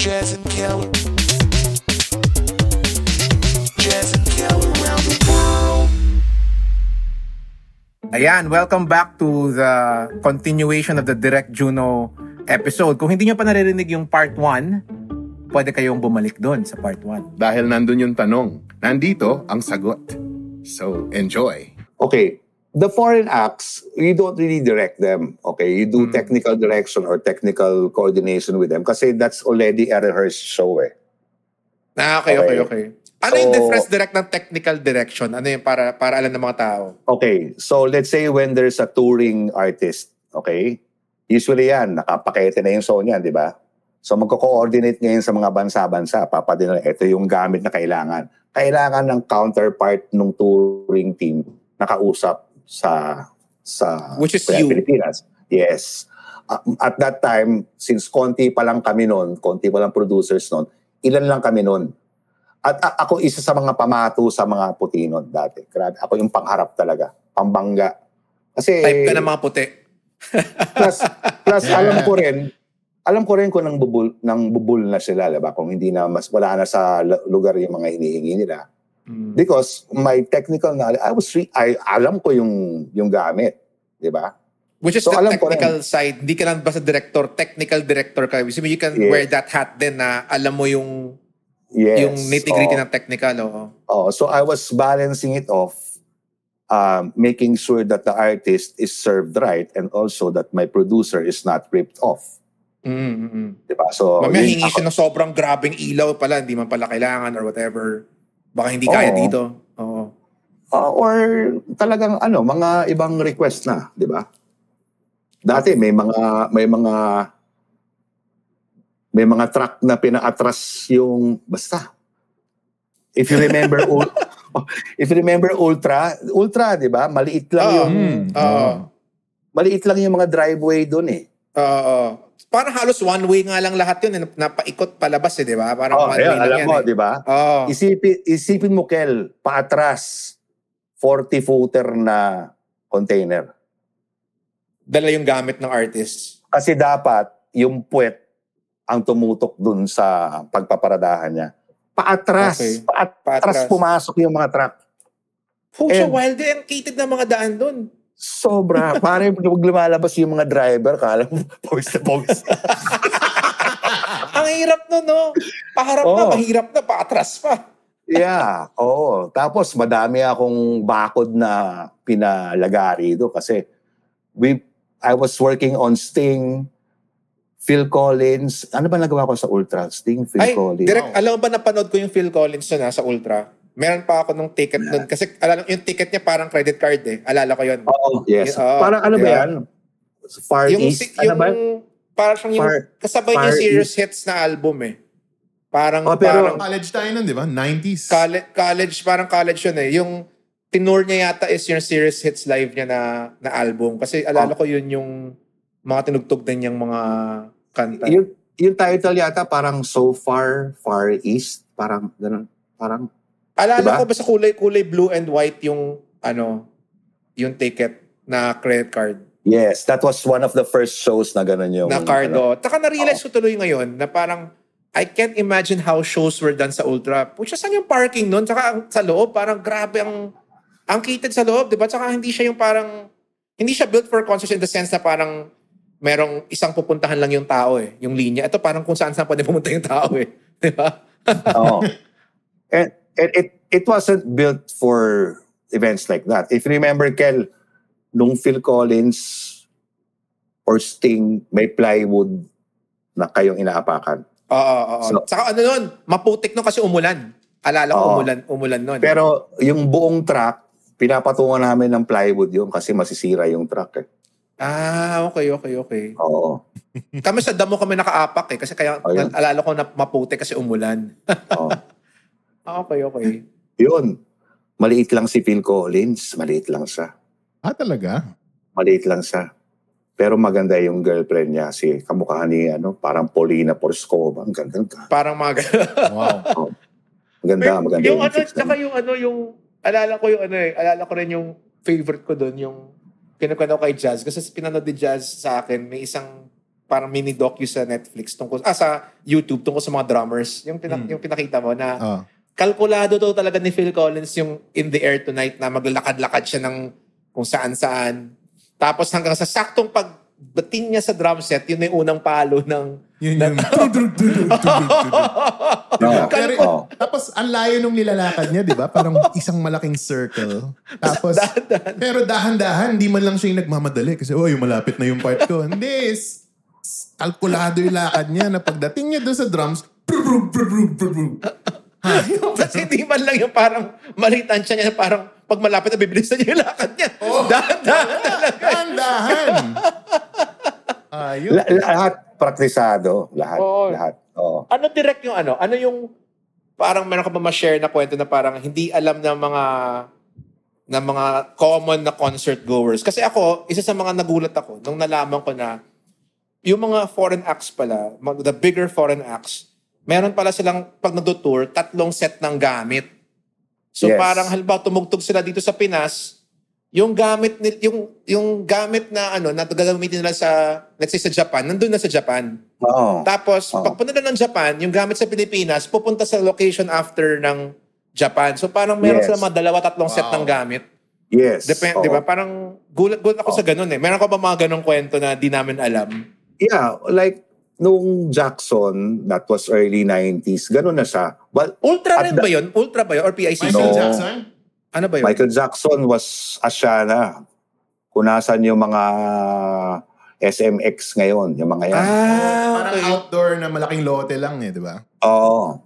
Jazz and Keller. Jazz and Keller around the world. Ayan, welcome back to the continuation of the Direct Juno episode. Kung hindi nyo pa naririnig yung part 1, pwede kayong bumalik doon sa part 1. Dahil nandun yung tanong, nandito ang sagot. So, enjoy. okay, the foreign acts, you don't really direct them. Okay, you do technical direction or technical coordination with them kasi that's already a rehearsed show eh. Ah, okay, okay, Okay. okay. Ano yung So- difference direct ng technical direction? Ano yung para para alam ng mga tao? Okay, so let's say when there's a touring artist, okay, usually yan, nakapakete na yung show niyan, di ba? So magko-coordinate ngayon sa mga bansa-bansa, papadala, ito yung gamit na kailangan. Kailangan ng counterpart ng touring team nakausap sa sa Which is Kaya you. Pilipinas. Yes. Uh, at that time, since konti pa lang kami noon, konti pa lang producers noon, ilan lang kami noon. At a- ako isa sa mga pamato sa mga puti noon dati. Grabe, ako yung pangharap talaga. Pambangga. Kasi Type ka ng mga puti. plus, plus alam ko rin, alam ko rin kung nang bubul, nang bubul na sila, diba? Kung hindi na, mas wala na sa l- lugar yung mga hinihingi nila. Mm. Because my technical knowledge, I was, re- I, alam ko yung, yung gamit. Diba? Which is So, the technical side. Hindi ka lang basta director, technical director ka. So you can Yes. wear that hat din na alam mo yung Yes. yung nitty-gritty Oo. ng technical. Oo. Oh, so I was balancing it off, um, making sure that the artist is served right and also that my producer is not ripped off. Mm, mm, mm. Diba? So, Mamaya hingi siya ng sobrang grabing ilaw pala, hindi man pala kailangan or whatever. Baka hindi kaya Oo. dito. Oo. Uh, or talagang ano, mga ibang request na, di ba? Dati may mga may mga may mga truck na pinaatras yung basta. If you remember ul- if you remember Ultra, Ultra, di ba? Maliit lang Oo. yung Oo. maliit lang yung mga driveway doon eh. Oo. Parang halos one way nga lang lahat yun. eh. Napaikot palabas eh, di ba? Parang Oh, one way ayun, lang alam yan mo, eh. di ba? Oo. Isipin, isipin mo, Kel, paatras, 40-footer na container. Dala yung gamit ng artist. Kasi dapat, yung puwet ang tumutok dun sa pagpaparadahan niya. Paatras. Okay. Paatras, Paatras. pumasok yung mga truck. Pucha, And- wild eh. Ang kitid ng mga daan doon. Sobra. Pare, pag lumalabas yung mga driver, kala mo, pawis na pawis. Ang hirap nun, no? Paharap na, Oo. mahirap na, paatras pa. yeah, oo. Tapos, madami akong bakod na pinalagari do kasi we, I was working on Sting, Phil Collins. Ano ba nagawa ko sa Ultra? Sting, Phil Ay, Collins. direct, alam mo ba napanood ko yung Phil Collins na sa Ultra? Meron pa ako nung ticket nun. Kasi alala, yung ticket niya parang credit card eh. Alala ko yun. Oo, yes. Oo, Parang ano ba yeah. yan? Far yung, East? si- ano yung, ba? parang siyang yung, Far- kasabay Far niya yung serious hits na album eh. Parang, Oh, pero- parang College tayo nun, di ba? 90s. college, college, parang college yun eh. Yung tinur niya yata is yung serious hits live niya na, na album. Kasi alala Oh. ko yun yung mga tinugtog din niyang mga kanta. Yung, yung title yata parang So Far, Far East. Parang, ganun. Parang, Alala Diba? ko basta kulay kulay blue and white yung ano yung ticket na credit card yes, that was one of the first shows na ganun yung... na ano. cardo. Taka na-realize ko tuloy ngayon na parang I can't imagine how shows were done sa Ultra. Pucha, saan yung parking nun? Tsaka ang, sa loob, parang grabe ang ang kitid sa loob, di ba? Tsaka hindi siya yung parang hindi siya built for concerts in the sense na parang merong isang pupuntahan lang yung tao eh, yung linya. Ito parang kung saan saan pwede pumunta yung tao eh. Di ba? Oo. and, and it, it wasn't built for events like that. If you remember, Kel, nung Phil Collins or Sting, may plywood na kayong inaapakan. Oo, oo, oo. So- Tsaka ano nun, maputik nun kasi umulan. Alala ko Oo. umulan, umulan nun. Pero yung buong truck, pinapatungan namin ng plywood yun kasi masisira yung truck eh. Ah, okay, okay, okay. Oo. Kami sa damo kami nakaapak eh. Kasi kaya Oh, yun. alala ko na maputi kasi umulan. Oo. Ah, okay, okay. Yun. Maliit lang si Phil Collins. Maliit lang siya. Ah, talaga? Maliit lang siya. Pero maganda yung girlfriend niya. Si kamukha ni, ano, parang Paulina Porskova. Ang ganda. Ang Wow. Parang mga Maganda, maganda yung, ano, chicks tsaka yung ano, yung, alala ko yung ano eh, alala ko rin yung favorite ko doon, yung kinukwento ko kay Jazz. Kasi pinanood ni Jazz sa akin, may isang parang mini docu sa Netflix tungkol ah sa YouTube tungkol sa mga drummers. Yung pina- yung pinakita mo na Oh. Kalkulado daw talaga ni Phil Collins yung In the Air Tonight na maglalakad-lakad siya ng kung saan-saan. Tapos hanggang sa saktong pagdating niya sa drum set, yun yung unang palo ng... Yun yung... No. Pero, Oh. Tapos, ang layo nung nilalakad niya, di ba? Parang isang malaking circle. Tapos, pero dahan-dahan, hindi man lang siya yung nagmamadali. Kasi, oh, yung malapit na yung part ko. Hindi. Kalkulado yung lakad niya na pagdating niya doon sa drums, brr, brr, brr, brr, brr, brr. Kasi hindi man lang yung parang malitan siya niya parang pag malapit na bibilisan niya yung lakad niya. Dahan-dahan talaga. Dahan-dahan. Ayun. La- lahat praktisado. Lahat. Oo. Lahat. Oo. Ano direct yung ano? Ano yung parang meron ka ba ma-share na kwento na parang hindi alam ng mga ng mga common na concert goers. Kasi ako, isa sa mga nagulat ako nung nalaman ko na yung mga foreign acts pala, mga- the bigger foreign acts, meron pala silang, pag nagdo-tour, tatlong set ng gamit. So Yes. parang halimbawa tumugtog sila dito sa Pinas, yung gamit ni- yung yung gamit na ano na gagamitin nila sa let's say sa Japan, nandun na sa Japan. Oo. Tapos, Oo. pag punta ng Japan, yung gamit sa Pilipinas, pupunta sa location after ng Japan. So, parang meron Yes. sila mga dalawa, tatlong set Wow. ng gamit. Yes. Depende, Oo. di ba? Parang gulat, gulat ako sa ganun eh. Meron ka ba mga ganong kwento na di namin alam? Yeah, like nung Jackson, that was early 90s, ganun na siya. Well, Ultra the- ba yun? Ultra ba yun? Or PIC? Michael No. Jackson? Ano ba yun? Michael Jackson was Asiana. Kung nasan yung mga SMX ngayon, yung mga yan. Ah, Parang okay. outdoor na malaking lote lang eh, di ba? Oo.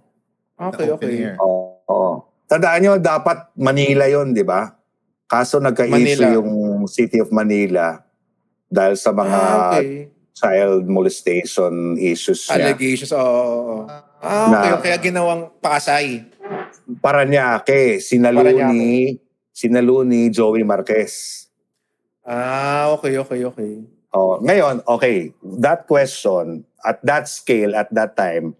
Okay, okay. air. Oo. Oo. Tandaan nyo, dapat Manila yon di ba? Kaso nagka-issue Manila. yung City of Manila dahil sa mga Ah, okay. Child molestation issues niya. Allegations. Oo. oo. Ah, okay. Na- Kaya ginawang pakasay. Paranaque, sinaluni, sinaluni Joey Marquez. Ah, okay, okay, okay. Oh, ngayon, okay, that question, at that scale, at that time,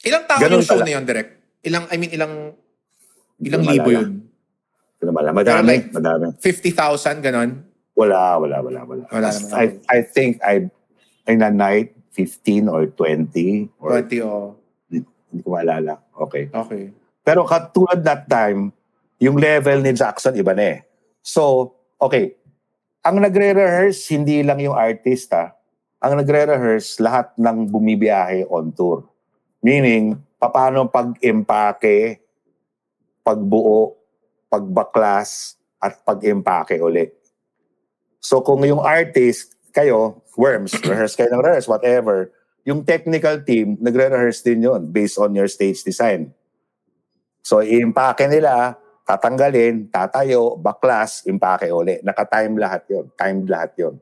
Ilang tao Ganun yung show pala. na yun, direct? Ilang, I mean, ilang, ilang ko libo yun? Hindi alam. Madami, like- madami. 50,000, ganon? Wala, wala, wala, wala. Wala naman, I. I think I, in a night, 15 or 20, or 20, oh. hindi ko maalala. Okay. Okay. Pero katulad that time, yung level ni Jackson, iba na eh. So, okay. Ang nagre-rehearse, hindi lang yung artista. Ang nagre-rehearse, lahat ng bumibiyahe on tour. Meaning, paano pag-impake, pagbuo, pagbaklas, at pag-impake uli. So kung yung artist, kayo, worms, rehearse kayo ng rehearse, whatever, yung technical team, nagre-rehearse din yon based on your stage design. So, i-impake nila, tatanggalin, tatayo, baklas, impake uli. Naka-time lahat yon Timed lahat yon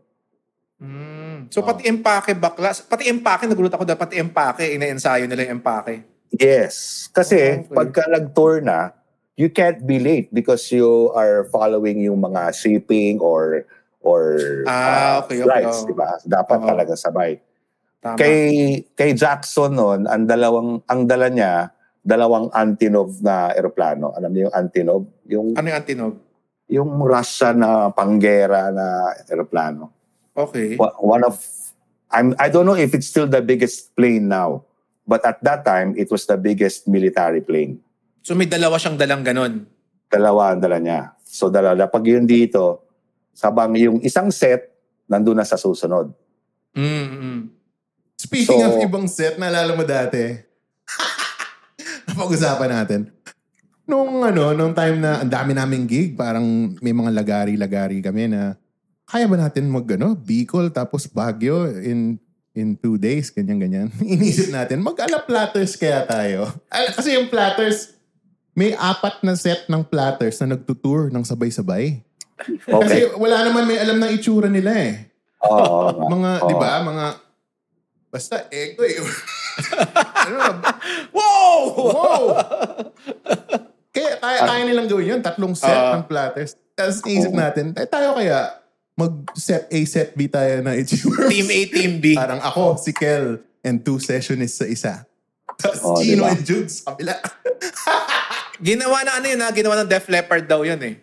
Mm. So, pati empake baklas, pati empake, nagulat ako dahil pati empake, ina-ensayo nila yung empake. Yes. Kasi, Okay. pagka nag-tour na, you can't be late because you are following yung mga shipping or or Ah, uh, okay, okay, flights, oo. di ba? Dapat Oo. talaga sabay. Tama. Kay kay Jackson noon, ang dalawang ang dala niya, dalawang Antonov na eroplano. Alam niyo yung Antonov? Yung ano yung antinog? yung Russia na panggera na eroplano. Okay. One of I'm I don't know if it's still the biggest plane now, but at that time it was the biggest military plane. So, may dalawa siyang dalang ganon. Dalawa ang dala niya. So dalawa pag yun dito, sabang yung isang set nandun na sa susunod. Mm, mm. Speaking So- of ibang set, naalala mo dati, napag-usapan natin. Nung ano, nung time na ang dami naming gig, parang may mga lagari-lagari kami na kaya ba natin mag ano, Bicol tapos Baguio in in two days, ganyan-ganyan. Inisip natin, mag-ala platters kaya tayo. Kasi yung platters, may apat na set ng platters na nagtutour ng sabay-sabay. Kasi Okay. wala naman may alam ng itsura nila eh. Oo. nga. Mga, Oo. di ba, mga, basta ego eh. ano, Wow! wow! kaya kaya, kaya nilang gawin yun, tatlong set Ah. ng platters. Tapos naisip natin, eh, tayo kaya mag-set A, set B tayo na itsura. Team A, Team B. Parang ako, si Kel, and two sessionists sa isa. Tapos Oh, Chino diba? and Jude sa kabila. Ginawa na ano yun ha? Ginawa ng Def Leppard daw yun eh.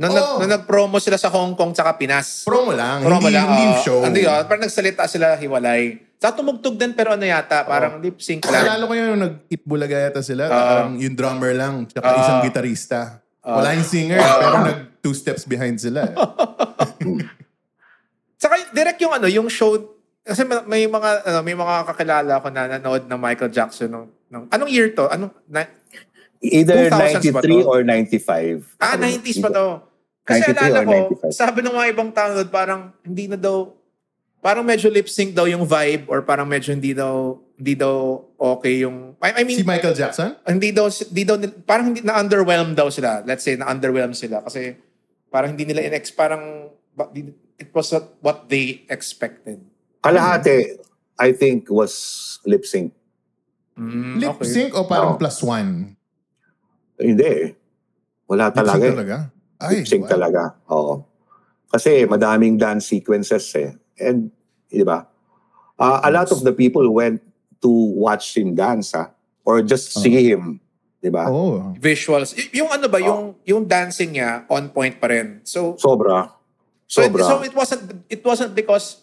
Nung, nag, Oo. nung nag-promo sila sa Hong Kong tsaka Pinas. Promo lang, Promo hindi, lang. hindi oo. show. Hindi yun. Parang nagsalita sila hiwalay. Sa tumugtog din pero ano yata, parang lip sync lang. Lalo ko yun, nung nag-itbulaga yata sila, Ah. parang yung drummer lang, tsaka Ah. isang gitarista. Wala yung singer, pero nag two steps behind sila. eh. Saka direct yung ano, yung show kasi ma- may mga ano, may mga kakilala ko na nanood ng Michael Jackson nung, nung anong year to? Anong na, Either 2000s ba 93 to? or 95. ah, Ano, 90s pa to. Kasi 93 alala or ko, 95. sabi ng mga ibang tao parang hindi na daw parang medyo lip sync daw yung vibe or parang medyo hindi daw hindi daw okay yung I, I mean si Michael Jackson? hindi daw hindi daw parang hindi na underwhelmed daw sila let's say na underwhelmed sila kasi parang hindi nila in parang it was not what they expected Kalahati, I think, was lip sync. Mm, Lip okay. sync o parang Oo. plus one? Hindi eh. Wala Lip talaga. sync eh. talaga? Ay, Lip sync wow. talaga. Oo. Kasi madaming dance sequences eh. And, di ba? Uh, a lot of the people went to watch him dance ah. Or just see him. Di ba? Oh. visuals Y- yung ano ba yung yung dancing niya on point pa rin so Sobra. so, it, Sobra. so it wasn't it wasn't because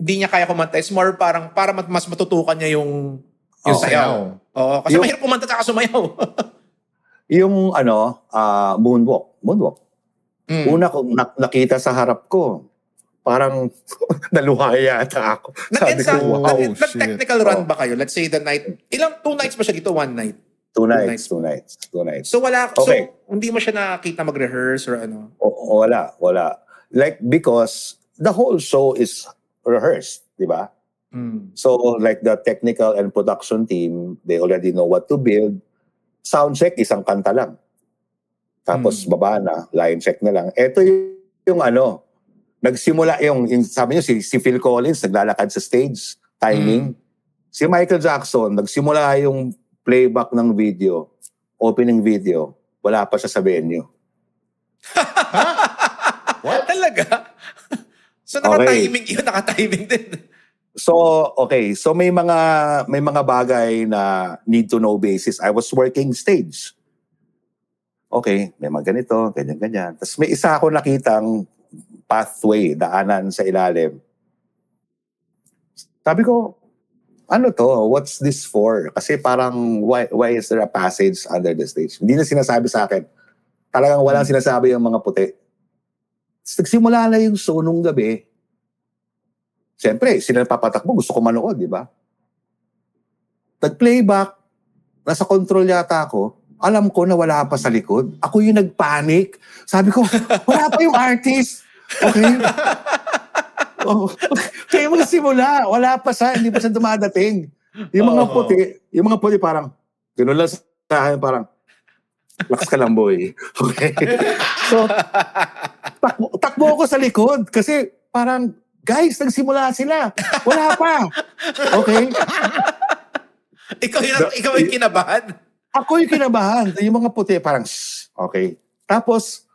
hindi niya kaya kumanta it's more parang para mas matutukan niya yung yung Oo. sayaw Oo, kasi Yung- mahirap kumanta at sumayaw yung ano, ah, moonwalk. Moonwalk. Mm. Una ko nak- nakita sa harap ko, parang naluha yata ako. Sabi ko, wow. wow, shit. nag-technical run ba kayo? Let's say the night, ilang, two nights ba siya dito? One night? Two nights. two nights, two nights. So wala, Okay. so hindi mo siya nakakita mag-rehearse or ano? O, wala, wala. Like, because the whole show is rehearsed, di ba? Mm. So, like the technical and production team, they already know what to build. Sound check, isang kanta lang. Tapos Hmm. baba na, line check na lang. Ito yung, yung ano, nagsimula yung, yung sabi niyo, si, si Phil Collins, naglalakad sa stage, timing. Si Michael Jackson, nagsimula yung playback ng video, opening video, wala pa siya sa venue. What? Talaga? so naka-timing yun, naka-timing din. So, okay. So may mga may mga bagay na need to know basis. I was working stage. Okay, may mga ganito, ganyan, ganyan. Tapos may isa ako nakitang pathway, daanan sa ilalim. Sabi ko, ano to? What's this for? Kasi parang, why, why is there a passage under the stage? Hindi na sinasabi sa akin. Talagang walang sinasabi yung mga puti. Tapos nagsimula na yung show nung gabi. Siyempre, sila papatakbo, gusto ko manood, di ba? Nag-playback, nasa control yata ako, alam ko na wala pa sa likod. Ako yung nagpanic. Sabi ko, wala pa yung artist. Okay? oh, kaya magsimula, wala pa siya, hindi pa siya dumadating. Yung mga puti, yung mga puti parang, gano'n lang sa akin, parang, lakas ka lang, boy. Okay? so, takbo, takbo ako sa likod kasi parang, guys, nagsimula sila. Wala pa. Okay? ikaw yung, ikaw yung kinabahan. Ako yung kinabahan. Yung mga puti, parang, shh, okay. Tapos,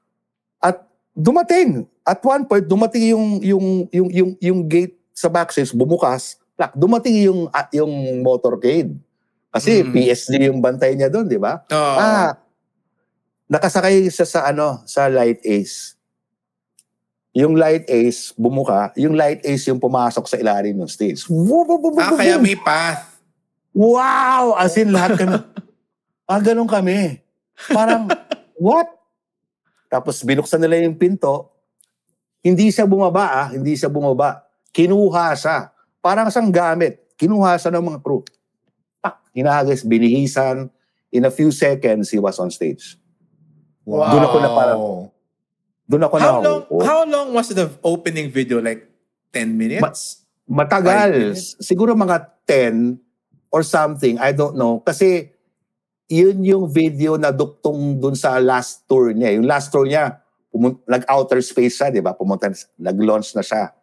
at dumating. At one point, dumating yung, yung, yung, yung, yung gate sa backstage, bumukas. Plak, dumating yung, ah, yung motorcade. Kasi Mm. PSD yung bantay niya doon, di ba? Oo. Ah, nakasakay siya sa ano, sa light ace. Yung light ace, bumuka. Yung light ace yung pumasok sa ilalim ng stage. Ah, kaya may path. Wow! As in, lahat kami. ah, ganun kami. Parang, what? Tapos binuksan nila yung pinto. Hindi siya bumaba ah. Hindi siya bumaba. Kinuha siya. Parang siyang gamit. Kinuha siya ng mga crew. Tak, hinagis, binihisan. In a few seconds, he was on stage. Wow. Doon ako na parang- Doon ako How na, long, oh, how long was the opening video? Like 10 minutes? Five matagal. minutes? Siguro mga 10 or something. I don't know. Kasi yun yung video na duktong dun sa last tour niya. Yung last tour niya, pumun- nag-outer space siya, di ba? Pumunta, nag-launch na siya.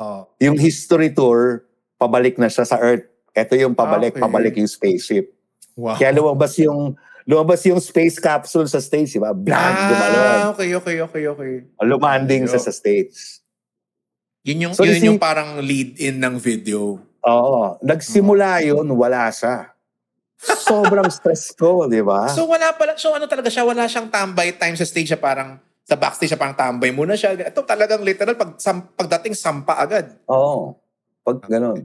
Oh. Yung history tour, pabalik na siya sa Earth. Ito yung pabalik, Okay. pabalik yung spaceship. Wow. Kaya lumabas yung lumabas yung space capsule sa stage, di ba? Blank, gumalon. Ah, okay, okay, okay, okay. Lumanding Yo. siya sa stage. Yun yung, So, yun you yung parang lead-in ng video. Oo. Nagsimula yun, wala siya. Sobrang stress ko, di ba? So wala pala, so ano talaga siya, wala siyang tambay time sa stage siya parang, sa backstage siya parang tambay muna siya. Ito talagang literal, pag, sam, pagdating sampa agad. Oo. Pag ganun.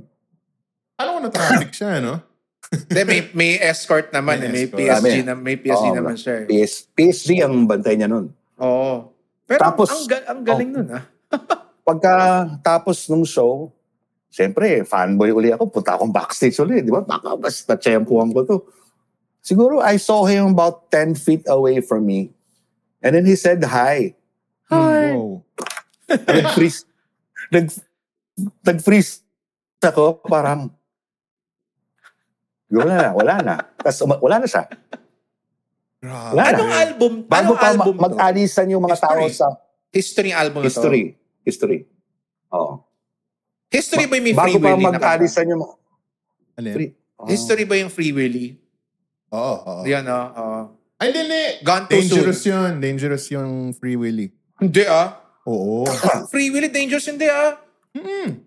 Alam ko na traffic siya, no? Hindi, may, may escort naman. May eh. May, escort. PSG, na, may PSG Oo, naman siya. Eh. PS, PSG ang bantay niya nun. Oo. Pero Tapos- ang, ga- ang galing nun, ah. Pagka tapos nung show, siyempre, fanboy uli ako. Punta akong backstage uli. Di ba? Baka mas natsyempuhan ko to. Siguro, I saw him about 10 feet away from me. And then he said, hi. Wow. Nag-freeze. Nag, nag-freeze ako. Parang, wala na, wala na. Tapos wala na siya. Grabe. Wala na. Anong album? Bago anong pa album ma- mag-alisan yung mga tao History. sa History album na to. history. History. Oo. History ba yung may Bago Free pa Willy? na kanta? mag-alisan yung mga... Alin? Free. Oo. History ba yung Free Willy? Oo, oo. Yan, ah. oo. Ay, hindi, hindi. Gone too Dangerous soon. yun. Dangerous yung Free Willy. Hindi, ah. Oo. Free Willy Dangerous, hindi, ah. Mm.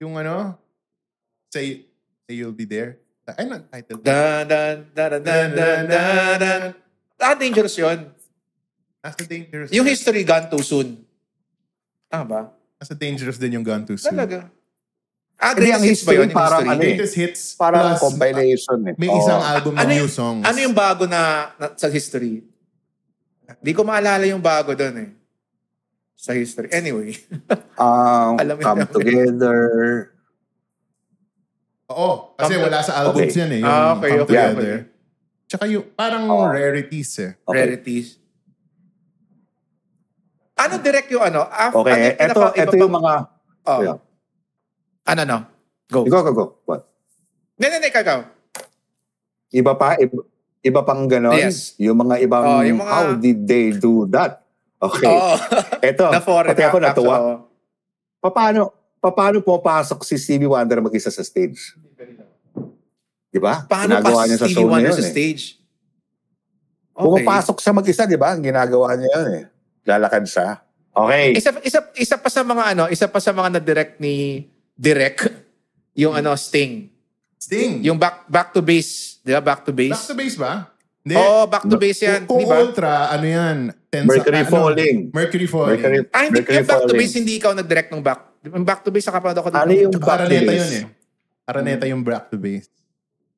Yung ano, say, say you'll be there. Ay, na, title. Dan, dan, dan, dan, dan, dan, dan, dan. Ah, dangerous yun. Nasa dangerous. Yung history gone too soon. Ah, ba? Nasa dangerous din yung Gone Too Soon. Talaga. Ah, Hindi, greatest ang hits ba yun? parang history? ano eh. Greatest hits. Parang plus, compilation eh. May isang album ng Ano new songs. ano yung bago na, na sa history? Di ko maalala yung bago doon eh. Sa history. Anyway. Um, Alam come yun. together. Oo. Kasi Come- wala sa albums Okay. yan eh. Yung Ah, okay, Come okay, Together. okay. Tsaka yung parang rarities eh. Okay. Rarities. Ano direct yung ano? Af- ano Okay, yung ito, pinaka- iba ito yung pang- mga... Oh. Yeah. Ano, no? Go. Go, go, go. What? Hindi, hindi, ikaw. Iba pa? Iba, iba pang ganon? Yes. Yung mga ibang... Oh, yung mga- How did they do that? Okay. Oo. Na foreign pati ako natuwa. Paano, paano pumapasok si Stevie Wonder mag-isa sa stage? Di ba? Paano Ginagawa pa niya sa Stevie Wonder yun sa eh. stage? Okay. Pumapasok siya mag-isa, di ba? Ang ginagawa niya yun eh. Lalakad siya. Okay. Isa, isa, isa pa sa mga ano, isa pa sa mga na-direct ni Direct, yung ano, Sting. Sting. Yung back back to base, di ba? Back to Back base. to base ba? Hindi. Oo, back to base yan. Kung Di ba? Ultra, ano yan? Ten Mercury sa, ano? Falling. Mercury Falling. Mercury, Ah, hindi Mercury yung back to Falling. base, hindi ikaw nag-direct ng back. Yung back to base, nakapanood ako. Ano yung back to base? yun eh. Araneta yung back to base.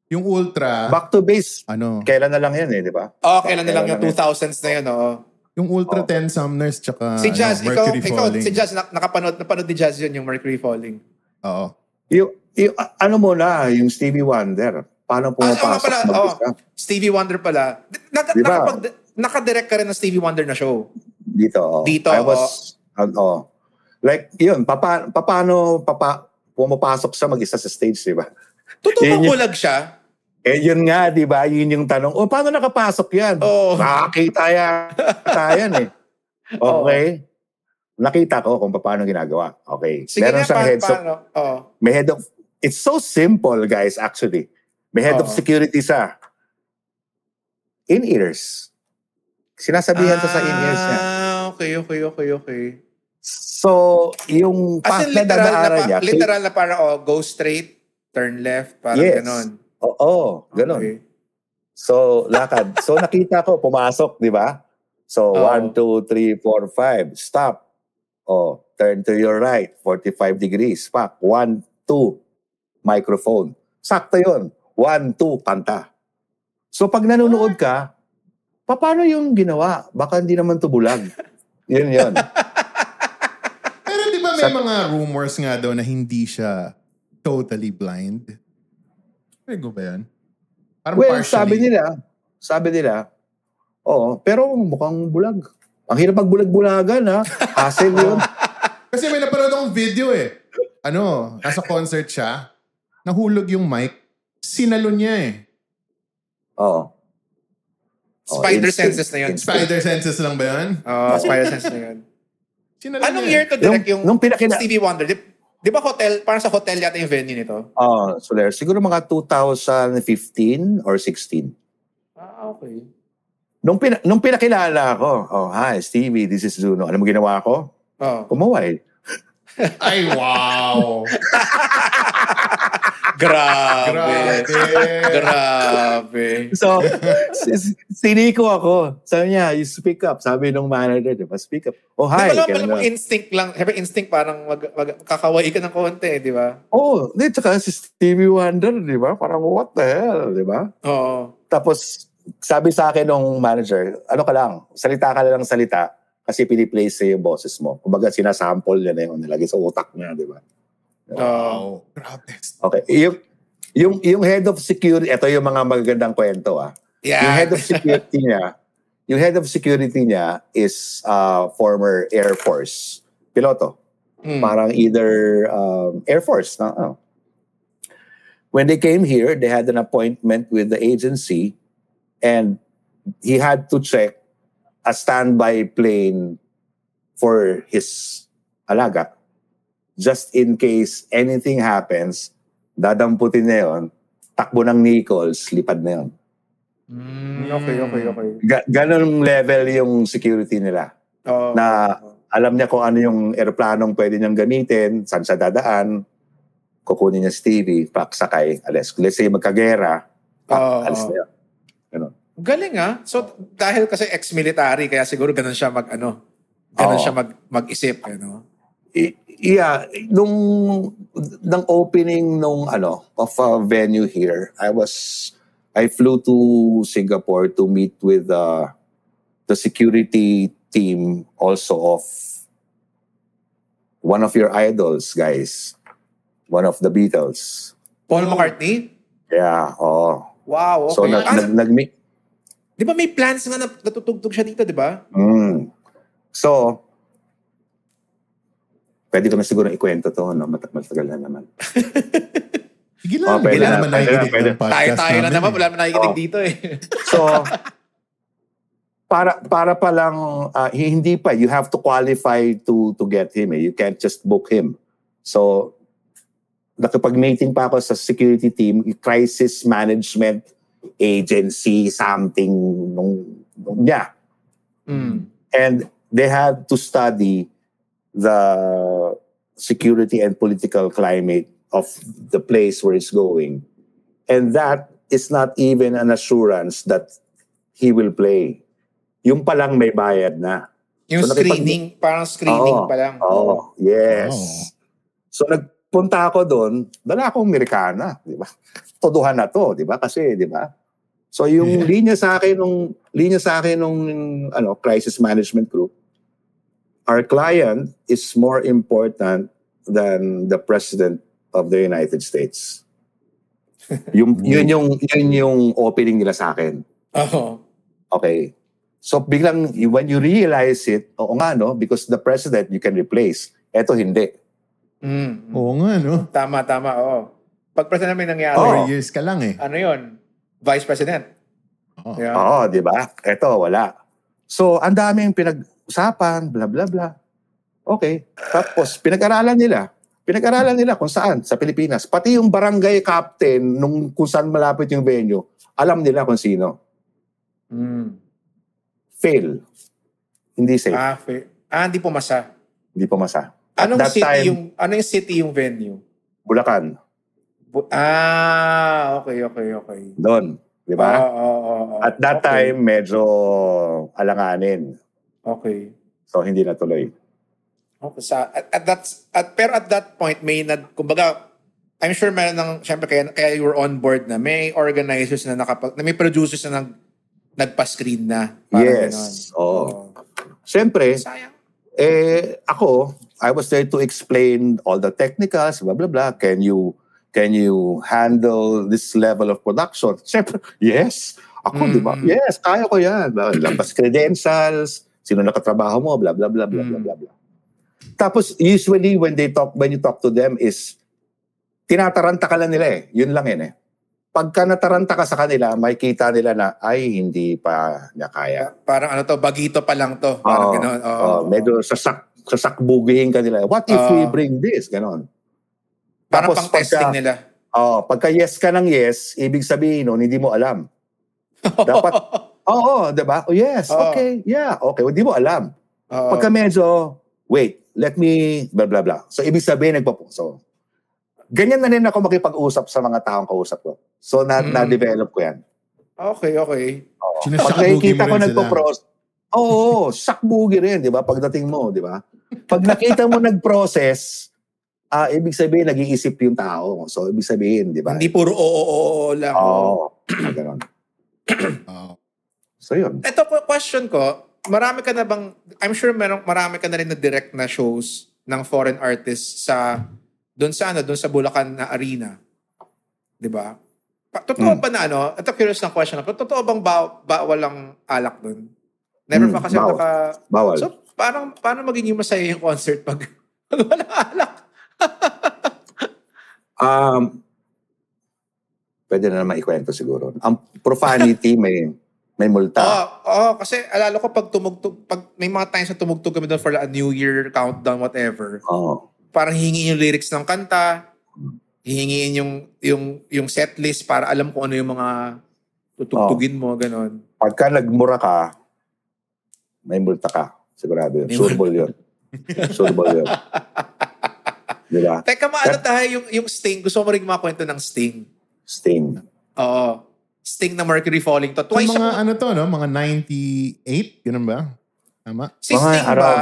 Yung Ultra, Back to base, ano? kailan na lang yan eh, di ba? Oo, kailan na lang yung Kailan na 2000s na yun, oo. Yung Ultra Oh. 10 Sumners tsaka Si Jazz, ano, ikaw, Mercury ikaw, Falling. si Jazz, nak- nakapanood, napanood ni Jazz yun, yung Mercury Falling. Oo. Yung, yung, ano mo na, yung Stevie Wonder, paano Ah, nga pumapasok pala, mag-isa? Stevie Wonder pala. Naka, Di ba? nakapag, nakadirect ka rin ng Stevie Wonder na show. Dito. oh. Dito, I was, ano, like, yun, papa, paano, papa, pumapasok siya mag-isa sa stage, di ba? Totoo bang bulag siya? Eh, yun nga, di ba? Yun yung tanong, oh, paano nakapasok yan? Oo. Nakakita yata yan eh. Okay. Nakita ko kung paano ginagawa. Okay. Sige Meron nga, siyang pa, heads of, paano? Oo. may head of, it's so simple guys actually. May head of Oo. security sa in-ears. Sinasabihan sa sa in-ears niya. Ah, okay, okay, okay, okay. So, yung path na literal na, dadaanan niya. literal na parang, oh, go straight, turn left, parang Yes. ganon. Oo, ganun. Okay. So, lakad. so, nakita ko, pumasok, di ba? So, Oo. one, two, three, four, five. Stop. Oh, turn to your right. 45 degrees. Pak. One, two. Microphone. Sakto yun. One, two, kanta. So, pag nanonood ka, pa- paano yung ginawa? Baka hindi naman tubulag. yun yun. Pero di ba may Sa- mga rumors nga daw na hindi siya totally blind? May ba yan? Parang well, partially. sabi nila, sabi nila, oo, pero mukhang bulag. Ang hirap magbulag-bulagan, ha? Hassle yun. Kasi may napanood akong video eh. Ano, nasa concert siya, nahulog yung mic, sinalon niya eh. Oo. Oh, Spider instant- senses na yun. Spider senses lang ba yan? Oh, spider senses na yun. Sinalon Anong niya year eh. to direct yung, nung pinakina, Stevie Wonder? Di, di ba hotel, parang sa hotel yata yung venue nito? oh, Soler, siguro mga 2015 or 16. Ah, okay. Nung, pina, nung pinakilala ko, oh, hi, Stevie, this is Zuno. Alam mo ginawa ko? Oh. Kumaway. Ay, wow! Grabe. Grabe. So, si- siniko ako. Sabi niya, you speak up. Sabi nung manager, di ba? Speak up. Oh, Di hi. ba Ganun naman na. instinct lang. Siyempre instinct parang mag, mag, kakaway ka ng konti, di ba? Oh, di, tsaka si Stevie Wonder, di ba? Parang what the hell, di ba? Oo. Tapos, sabi sa akin nung manager, ano ka lang, salita ka lang ng salita kasi piniplace sa'yo yung boses mo. Kumbaga, sinasample niya na yun, nilagay sa utak niya, di ba? Oo. Grabe. Okay. Yung, yung, yung head of security, ito yung mga magagandang kwento ah. Yung Yeah. head of security niya, yung head of security niya is uh, former Air Force piloto. Mm. Parang either um, Air Force. Na, ano. When they came here, they had an appointment with the agency and he had to check a standby plane for his alaga. Just in case anything happens, dadamputin na yun, takbo ng Nichols, lipad na yun. Mm, okay, okay, okay. Ga- ganun level yung security nila. Oo. Na alam niya kung ano yung eroplanong pwede niyang gamitin, saan siya dadaan, kukunin niya si Stevie, paksakay, alis. Let's say magkagera, pak, Oo. alis na yun. Ganun. Galing ah. So dahil kasi ex-military kaya siguro ganun siya mag ano. Ganun Oo. siya mag mag-isip, ano. I- yeah, nung ng opening nung ano of a venue here, I was I flew to Singapore to meet with uh, the security team also of one of your idols, guys. One of the Beatles. Paul McCartney? Yeah, oh. Wow, okay. So nag, Ah, nag, nag, di ba may plans nga na natutugtog siya dito, di ba? mm. So, pwede ko na siguro ikwento to, no? Mat- matagal na naman. Sige Oh, lang. pwede Hindi na, naman pwede na, nakikinig pwede. ng podcast Tayo-tayo na naman, wala naman nakikinig Oh. dito eh. So, para para pa lang ah, hindi pa you have to qualify to to get him eh. You can't just book him. So nakipag-meeting pa ako sa security team, crisis management agency something nung, nung niya. Mm. And they had to study the security and political climate of the place where it's going. And that is not even an assurance that he will play. Yung palang may bayad na. Yung So, nakipag- screening, parang screening Oo. pa lang. Oh, yes. Oh. So nagpunta ako doon, dala akong Amerikana, di ba? Todohan na to, di ba? Kasi, di ba? So yung Yeah. linya sa akin nung linya sa akin nung ano, crisis management group, our client is more important than the president of the United States. yung yun yung yun yung opening nila sa akin. Oo. Okay. So biglang when you realize it, oo nga no, because the president you can replace. Eto hindi. Mm. Oo nga, no? Tama, tama, oo. Pag president may nangyari. Four years ka lang eh. ano yun? Vice President. Oo. Yeah. Oo, di ba? Eto, wala. So, ang daming pinag-usapan, bla bla bla. Okay. Tapos, pinag-aralan nila. Pinag-aralan nila kung saan, sa Pilipinas. Pati yung barangay captain, nung kung saan malapit yung venue, alam nila kung sino. Mm. Fail. Hindi safe. Ah, fair. ah, hindi pumasa. Hindi pumasa. At Anong city time, yung ano yung city yung venue? Bulacan. Bu- ah, okay, okay, okay. Doon. Di ba? Oo, oo, oo, oo. At that Okay, time, medyo alanganin. Okay. So, hindi natuloy. Okay, sa at, at that at pero at that point may nag kumbaga I'm sure meron ng syempre kaya kaya you were on board na may organizers na nakapag na may producers na nag nagpa-screen na Yes. ganon. Oo. Oo. Siyempre, Sayang. Eh, ako, I was there to explain all the technicals, blah, blah, blah. Can you, can you handle this level of production? Siyempre, yes. Ako, di ba? Mm. Yes, kaya ko yan. Lampas credentials, sino nakatrabaho mo, blah, blah, blah, blah, blah, Mm. blah, blah. Tapos, usually, when they talk, when you talk to them is, tinataranta ka lang nila eh. Yun lang yun eh. Pagka nataranta ka sa kanila, makikita nila na, ay, hindi pa niya kaya. Parang ano to, bagito pa lang to. Parang Oo. gano'n. Oo. Oh, medyo sasak sasakbugihin ka nila. What if we Oo. bring this? Ganon. parang tapos pang testing pagka- nila. Oh, pagka yes ka ng yes, ibig sabihin nun, hindi mo alam. Dapat, oo, di ba? Oh, yes, Oo. okay, yeah, okay. Hindi mo alam. Oo. Pagka medyo, wait, let me, blah, blah, blah. So, ibig sabihin, nagpo So, ganyan na rin ako makipag-usap sa mga taong kausap ko. So, na, Mm. na-develop ko yan. Okay, okay. Pag Sinasakabugi nakikita ko nagpo-process, oo, sakbugi rin, di ba? Pagdating mo, di ba? Pag nakita mo nag-process, ah ibig sabihin, nag-iisip yung tao. So, ibig sabihin, di ba? Hindi puro oo, oo, oo lang. Oo. Oh, ganun. Oo. So, yun. Ito ko question ko, marami ka na bang I'm sure merong marami ka na rin na direct na shows ng foreign artists sa doon sa ano, doon sa Bulacan na arena. 'Di ba? Totoo Mm. ba na ano? Ito curious na question. Pero totoo bang ba, bawal ang alak doon? Never Mm, pa kasi bawal. naka Bawal. So, parang paano magiging masaya yung concert pag, pag wala alak? Um, pwede na naman ikwento siguro. Ang profanity may may multa. Oo, oh, kasi alala ko pag tumugtog, pag may mga times na tumugtog kami doon for a New Year countdown, whatever. Oo. parang hihingiin yung lyrics ng kanta, hihingiin yung yung yung set list para alam kung ano yung mga tutugtugin mo, ganon. Pagka nagmura ka, may multa ka. Sigurado yun. Sureball yun. Sureball yun. Di ba? Teka, maano tayo yung, yung Sting? Gusto mo rin makwento ng Sting? Sting. Oo. Sting na Mercury Falling to. So, Twice mga siya, ano to, no? Mga 98? Ganun ba? Tama? si mga Sting araw. ba,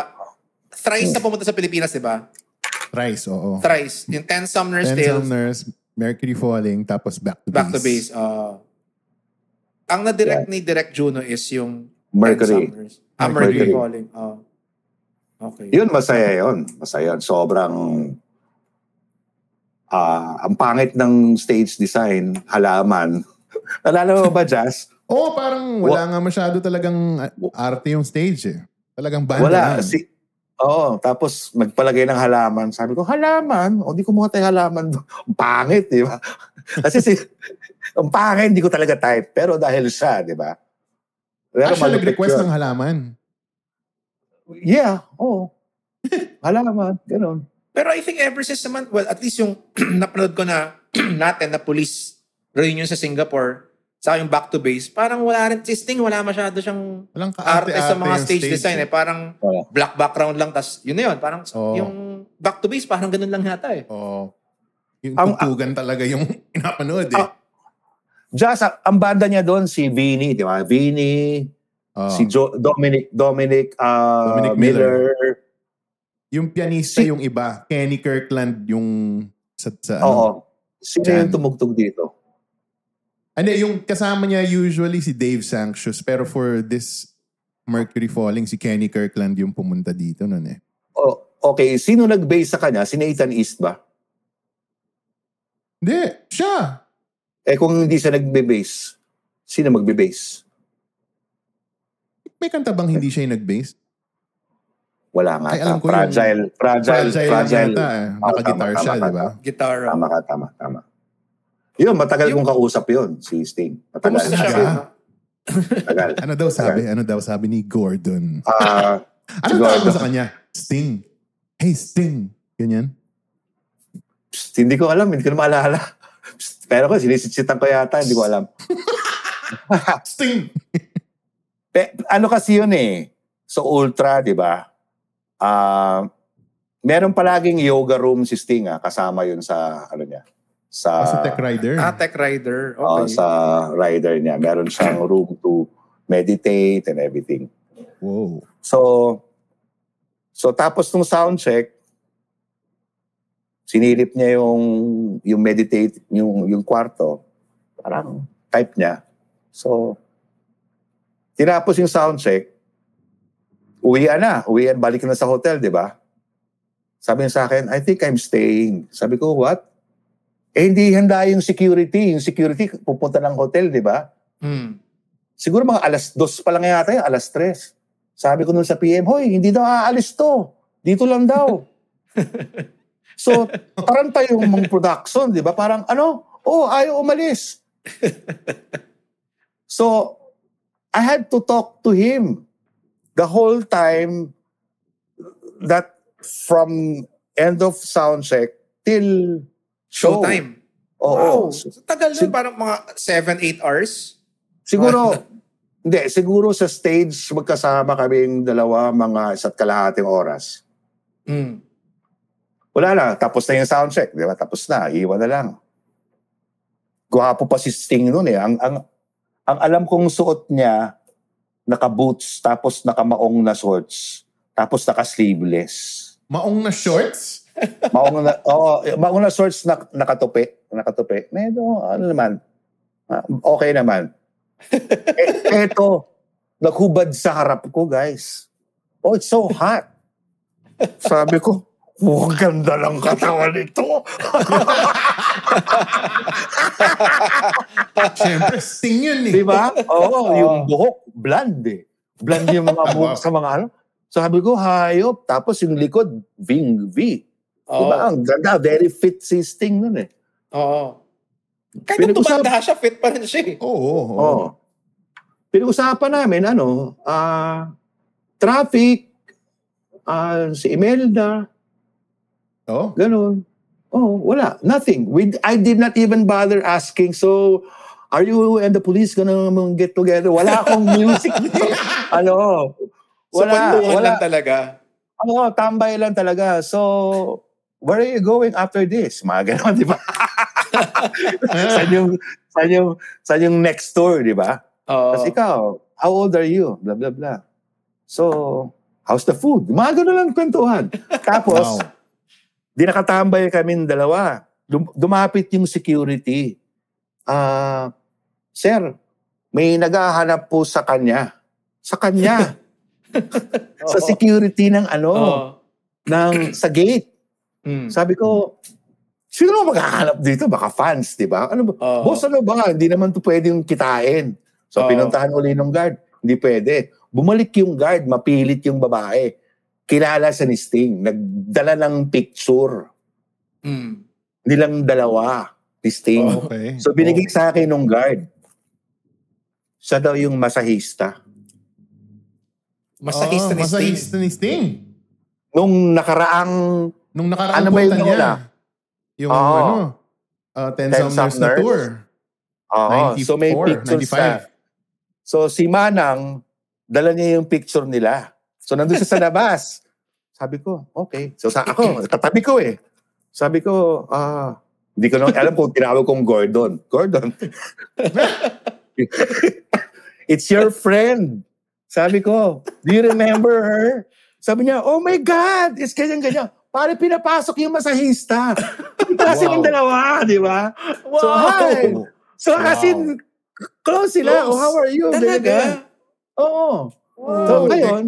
thrice na pumunta sa Pilipinas, di ba? Thrice, oo. Thrice. Yung Ten Sumner's Ten Tales, Sumners, Mercury Falling, tapos Back to Back to Base. Base. Oo. ang na-direct ni Direct Juno is yung Mercury. Summers. Ah, Mercury, Mercury. Falling. Oh. Okay. Yun, masaya yun. Masaya. Sobrang ah ang pangit ng stage design, halaman. Nalala mo ba, Jazz? Oo, parang wala nga masyado talagang ah, arte yung stage eh. Talagang banda Wala. lang. Si, Oo, tapos nagpalagay ng halaman. Sabi ko, halaman? O, di ko mukha tayo halaman. Ang pangit, di ba? Kasi si, ang pangit, hindi ko talaga type. Pero dahil siya, di ba? Pero Ah, siya malupit nag-request ng halaman. Yeah, oo. halaman, ganun. Pero I think ever since naman, well, at least yung napanood ko na natin na police reunion sa Singapore, sa yung back to base, parang wala rin, si Sting, wala masyado siyang Walang arte sa mga yung stage, design eh. Parang Wala. black background lang, tas yun na yun. Parang Oo. yung back to base, parang ganun lang yata eh. Oo. Yung Ang- tugtugan talaga yung pinapanood eh. Ah, Just, ah, ang banda niya doon, si Vinny, di ba? Vinny, Oo. si jo- Dominic, Dominic, ah, Dominic Miller. yung pianista si- yung iba. Kenny Kirkland yung sa, sa Oo. ano. Sino yung tumugtog dito? Ano, yung kasama niya usually si Dave Sanctious pero for this Mercury Falling, si Kenny Kirkland yung pumunta dito nun eh. Oh, okay, sino nag-base sa kanya? Si Nathan East ba? Hindi, siya. Eh kung hindi siya nagbe-base, sino magbe-base? May kanta bang hindi siya yung nag-bass? Wala nga. Ay, alam ko yung- fragile, fragile, Fragile, fragile. lang yata eh. Naka-guitar siya, di ba? Guitar. Tama ka, tama, tama. Yun, matagal Yung- kong kausap yun, si Sting. Matagal. Kumusta siya? Matagal. Ano daw sabi? Ano daw sabi ni Gordon? Ah, Ano Gordon. tawag mo sa kanya? Sting. Hey, Sting. Ganyan? pst, hindi ko alam, hindi ko na maalala. Pst, Pero ko, sinisitsitan ko yata, hindi ko alam. Sting! Pe, ano kasi yun eh, so ultra, di ba? Ah, meron palaging yoga room si Sting ah, kasama yun sa, ano niya, sa, Ah, sa Tech Rider. Ah, Tech Rider. oh, Okay. sa rider niya. Meron siyang room to meditate and everything. Wow. So, so tapos nung sound check, sinilip niya yung yung meditate yung yung kwarto. Parang type niya. So, tinapos yung sound check, uwian na. Uwian, balik na sa hotel, di ba? Sabi niya sa akin, I think I'm staying. Sabi ko, what? Eh, hindi handa yung security. Yung security, pupunta ng hotel, di ba? Hmm. Siguro mga alas dos pa lang yata yun, alas tres. Sabi ko nun sa PM, hoy, hindi daw aalis to. Dito lang daw. so, taranta yung mga production, di ba? Parang, ano? Oh, ayaw umalis. so, I had to talk to him the whole time that from end of sound check till. Showtime. Oo. Wow. So, tagal nun. Parang mga 7-8 hours. Siguro, hindi, siguro sa stage magkasama kaming dalawa mga isa't kalahating oras. Hmm. Wala na, tapos na yung soundcheck, di ba? Tapos na, iwan na lang. Gwapo pa si Sting noon eh. Ang, ang, ang alam kong suot niya, naka-boots, tapos nakamaong na shorts, tapos naka-sleeveless. Maong na shorts? Maong na, oh, maong na shorts na nakatupi, nakatupi. Medyo, ano naman, ah, okay naman. eh, eto, naghubad sa harap ko, guys. Oh, it's so hot. Sabi ko, oh, ganda ng katawan nito. Siyempre, sting yun eh. Di ba? Oo, yung buhok, blonde eh. Blonde yung mga buhok sa mga ano. Sabi ko, hayop. Tapos yung likod, Ving V. Di ba? Oo. Ang ganda. Very fit si Sting nun eh. Oo. Kahit nung tumanda siya, fit pa rin siya eh. Oo. oo. Oo. Pinag-usapan namin, ano, ah, traffic, ah, si Imelda, Oh. ganun. Oh, wala. Nothing. We, I did not even bother asking, so, are you and the police gonna get together? Wala akong music. ano, So, wala. kwentuhan wala. lang talaga. Oo, tambay lang talaga. So, where are you going after this? Mga ganon, di ba? saan yung, saan yung, saan yung next tour, di ba? Tapos ikaw, how old are you? Blah, blah, blah. So, how's the food? Mga ganun lang kwentuhan. Tapos, Wow. di nakatambay kami dalawa. Dum- dumapit yung security. Ah, sir, may naghahanap po sa kanya. Sa kanya. sa security ng ano, Oo. ng sa gate. Mm. Sabi ko, sino maghahanap dito? Baka fans, di ba? Ano ba? Oo. Boss, ano ba? Hindi naman to pwedeng kitain. So, Oo. pinuntahan uli ng guard. Hindi pwede. Bumalik yung guard, mapilit yung babae. Kilala sa ni Sting. Nagdala ng picture. Mm. Hindi lang dalawa. Ni Sting. Oo. Okay. So, binigay sa akin ng guard. Siya daw yung masahista. Masahista Oo, ni Sting. Masahista ni Sting. Nung nakaraang Nung nakaraang Ano ba yung niya, una? yung Oo. ano, uh, Ten Ten Summoners na tour. Oo. 94, so may pictures 95. na. So si Manang, dala niya yung picture nila. So nandun siya sa labas. Sabi ko, okay. So sa ako, katabi ko eh. Sabi ko, ah, hindi ko na alam kung tinawag kong Gordon. Gordon. It's your friend. Sabi ko, do you remember her? Sabi niya, oh my God, it's ganyan-ganyan. Pare, pinapasok yung masahista. Kasi Wow. ng dalawa, di ba? So, hi. So, as in, close sila. Close. Oh, how are you? Talaga? Oo. Wow. So, ngayon,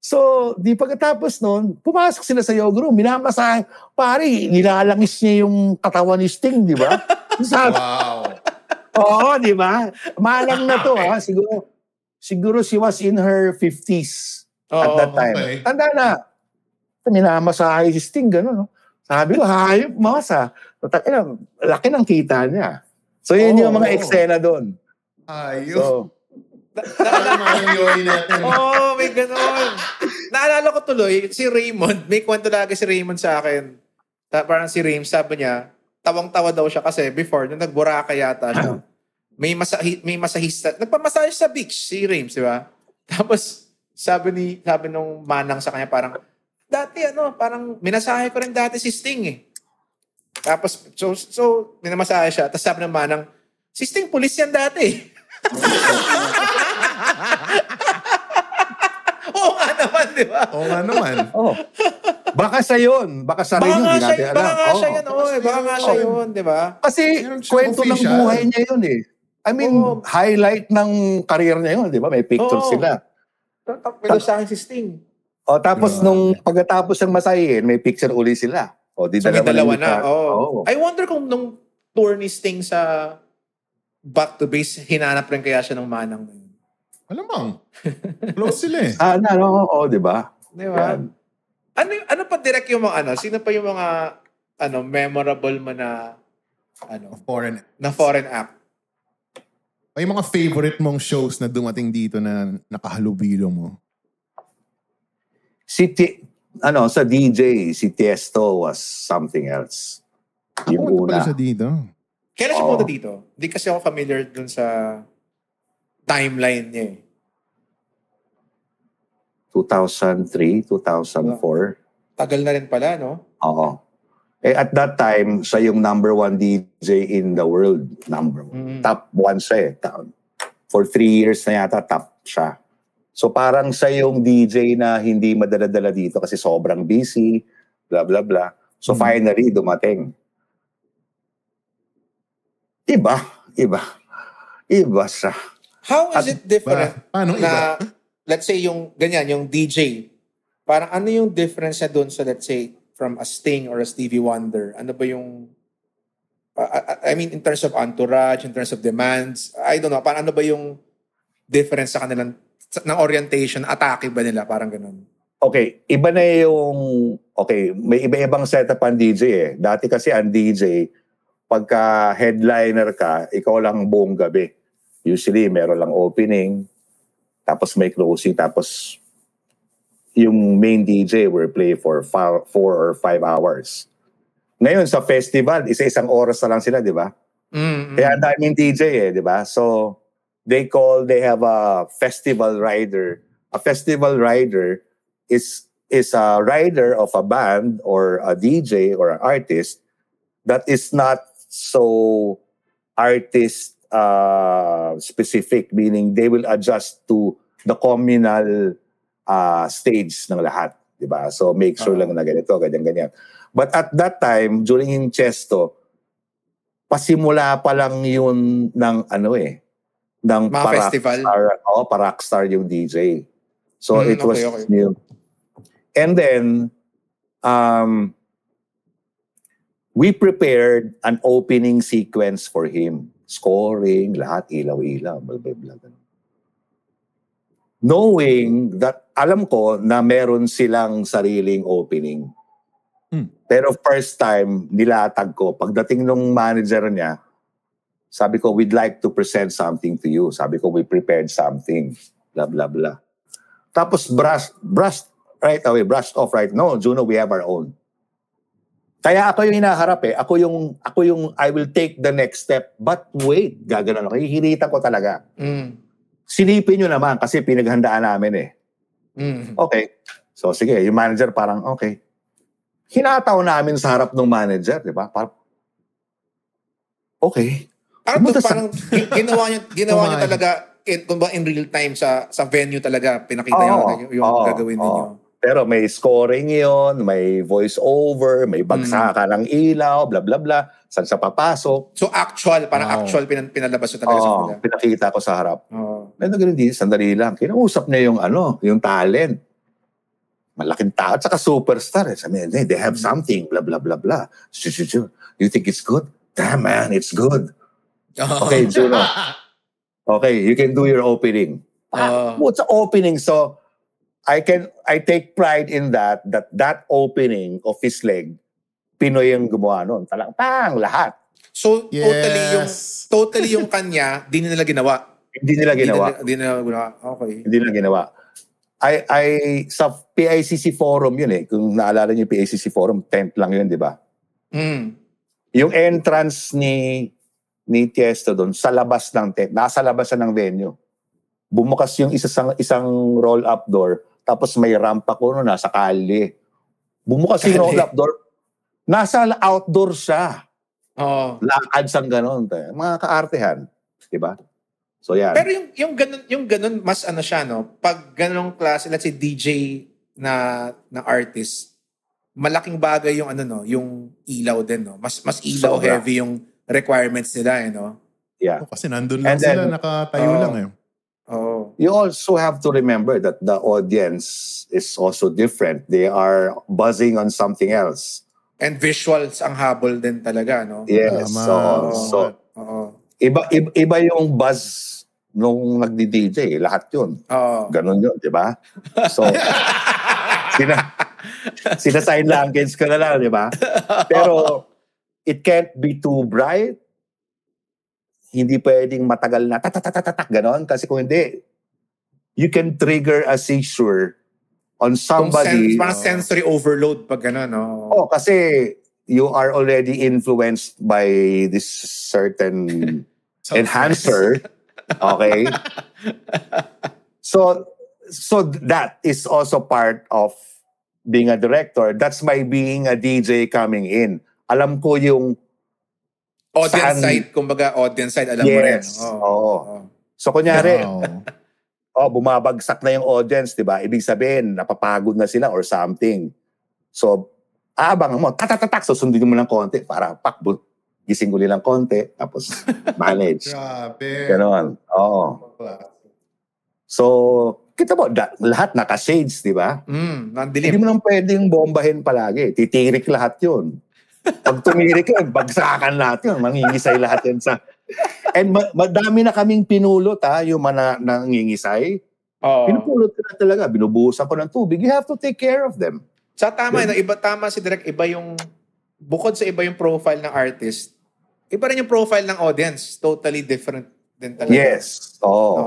so, di pagkatapos nun, pumasok sila sa yoga room, minamasahe. Pare, nilalangis niya yung katawan ni Sting, di ba? Wow. Oo, di ba? Malang na to, ha? Siguro, siguro she was in her 50s at Oo. that time. okay. Tanda na. Minamasahe si Sting, gano'n, no? Sabi ko, hayop, masa. So, tak- ina, laki ng kita niya. So, yun Oo, yung mga oo. eksena doon. Ayun. So, Tama yung natin. Oo, oh, may ganon. Naalala ko tuloy, si Raymond, may kwento lagi si Raymond sa akin. Ta- parang si Raym, sabi niya, tawang-tawa daw siya kasi before, nung nag-Boracay yata siya, may, masahi, may masahista, nagpamasahe sa beach, si Rames, di ba? Tapos, sabi ni, sabi nung manang sa kanya, parang, dati ano, parang minasahe ko rin dati si Sting eh. Tapos, so, so minamasahe siya. Tapos sabi ng manang, si Sting, pulis yan dati. Oo nga naman, di ba? Oo nga naman. oh. Baka sa yun. Baka sa rin Baka yun. nga Hindi siya, natin baka alam. nga siya Oo. yan, oh, baka nga siya yun, di ba? Kasi kwento ng buhay niya yun eh. I mean, Oo. highlight ng career niya yun, di ba? May picture Oo. sila. Pero sa akin si Sting. O tapos nung pagkatapos ng masahin, may picture uli sila. O di So may dalawa na. Oh. Oo. I wonder kung nung tour ni Sting sa back to base, hinanap rin kaya siya ng manang na yun. Alamang. Close sila eh. Ah, na, no, oo, di ba? Di ba? Yan. Ano, ano pa direct yung mga ano? Sino pa yung mga ano memorable mo na ano Foreign. na foreign act? O yung mga favorite mong shows na dumating dito na nakahalubilo mo. Si Ti- ano, sa DJ, si Tiesto was something else. Yung Pumunta pala una. siya dito. Kailan siya Oo. punta dito? Hindi kasi ako familiar dun sa timeline niya eh. 2003, 2004. Tagal na rin pala, no? Oo. Eh, at that time, siya yung number one DJ in the world. Number one. Top one siya eh. For three years na yata, top siya. So parang siya yung DJ na hindi madala-dala dito kasi sobrang busy, blah, blah, blah. So Mm. finally, dumating. Iba, iba. Iba siya. How is At- it different Ba- paano na, let's say, yung ganyan, yung DJ, parang ano yung difference niya doon sa, let's say, from a Sting or a Stevie Wonder? Ano ba yung, uh, I- I mean, in terms of entourage, in terms of demands, I don't know, parang ano ba yung difference sa kanilang, ng orientation, atake ba nila? Parang ganun. Okay, iba na yung, okay, may iba-ibang setup ang DJ eh. Dati kasi ang DJ, pagka headliner ka, ikaw lang buong gabi. Usually, meron lang opening, tapos may closing, tapos yung main DJ will play for fa- four or five hours. Ngayon, sa festival, isa-isang oras na lang sila, di ba? Mm, Kaya ang daming DJ eh, di ba? So, they call, they have a festival rider. A festival rider is is a rider of a band or a DJ or an artist that is not so artist uh, specific, meaning they will adjust to the communal uh, stage ng lahat. Di ba? So, make sure Ah. lang na ganito, ganyan-ganyan. But at that time, during yung Chesto, pasimula pa lang yun ng ano eh, ng Mga para- festival? Star, oh, para rockstar yung DJ. So Mm, it was okay, okay. new. And then, um, we prepared an opening sequence for him. Scoring, lahat, ilaw-ilaw, blah, blah, blah. Knowing that, alam ko na meron silang sariling opening. Hmm. Pero first time, nilatag ko. Pagdating nung manager niya, sabi ko, we'd like to present something to you. Sabi ko, we prepared something. Blah, blah, blah. Tapos brush, brush right away, brushed off right. No, Juno, we have our own. Kaya ako yung hinaharap eh. Ako yung, ako yung, I will take the next step. But wait, gaganon ako. Hihilitan ko talaga. Mm, Silipin nyo naman kasi pinaghandaan namin eh. mm. Okay. So sige, yung manager parang, okay. Hinataw namin sa harap ng manager, di ba? Parang, okay. Parang, sa- parang gi- ginawa niya, ginawa niya talaga in, ba in real time sa sa venue talaga pinakita niya Oo, yung, yung oo, gagawin ninyo. oo. Pero may scoring yon, may voice over, may bagsakan ng ilaw, bla bla bla. Saan siya papasok? So actual, parang Wow. actual pinan, pinalabas niya talaga sa Oo, kanila. pinakita ko sa harap. Oo. Medyo ganun din, sandali lang. Kinausap niya yung ano, yung talent. Malaking tao, at saka superstar. Eh. Sabi niya, they have something, blah, blah, blah, blah. Shoo, shoo, shoo. You think it's good? Damn, man, it's good. Okay, Juno. Okay, you can do your opening. Oo. What's the opening? So, I can, I take pride in that, that that opening of his leg, Pinoy yung gumawa nun. Talang, pang, lahat. So totally yung Yes. totally yung kanya, di nila ginawa. Hindi nila ginawa. Di nila, nila ginawa. Okay. Hindi nila ginawa. I, I, sa PICC forum yun eh. Kung naalala niyo yung PICC forum, tent lang yun, di ba? Mm. Yung entrance ni ni Tiesto doon, sa labas ng tent, nasa labas ng venue. Bumukas yung isa sang, isang roll-up door, tapos may rampa ko no, nasa kali. Bumukas yung Kali. roll-up door, nasa outdoor siya. Oo. Lakad sang tayo. Mga kaartehan. Di ba? So yan. Pero yung yung ganun yung ganun mas ano siya no, pag ganung klase let's say DJ na na artist, malaking bagay yung ano no, yung ilaw din no. Mas mas ilaw Sobra. heavy yung requirements nila eh no. yeah. Oh, kasi nandun lang And then- sila, nakatayo Oo. lang eh. Oh. you also have to remember that the audience is also different. They are buzzing on something else. And visuals ang habol din talaga no. Yes. Tama. So, so Oo. iba, iba iba yung buzz nung nagdi-DJ, lahat 'yun. Oo. Ganon 'yun, 'di ba? So sina sina sign language ka na lang, 'di ba? Pero it can't be too bright. Hindi pwedeng matagal na tatatatatak ganon kasi kung hindi you can trigger a seizure on Kung somebody. sen- parang sensory overload pag gano'n, no? Oh, kasi you are already influenced by this certain enhancer. Okay? so so that is also part of being a director, that's my being a DJ coming in. Alam ko yung Audience Saan- side, kumbaga audience side, alam mo rin. Yes. Oo. Oo. So kunyari, Wow. oh, bumabagsak na yung audience, 'di ba? Ibig sabihin, napapagod na sila or something. So, aabang mo, tatatatak, so sundin mo ng konti para pak, gising uli ng konti, tapos manage. Grabe. Ganon. Oo. So, kita mo, da- lahat naka-shades, di ba? Mm, Hindi nandilim. mo lang pwedeng bombahin palagi. Titirik lahat yun. Pag tumirik yun, bagsakan yun. Mangingisay lahat yun sa... And ma- madami na kaming pinulot ha, yung mga na, nangingisay. Oo. Pinupulot ko na talaga. Binubuhusan ko ng tubig. You have to take care of them. Sa tama, yun, iba tama si Direk, iba yung bukod sa iba yung profile ng artist, iba rin yung profile ng audience. Totally different din talaga. Yes. Oo. No?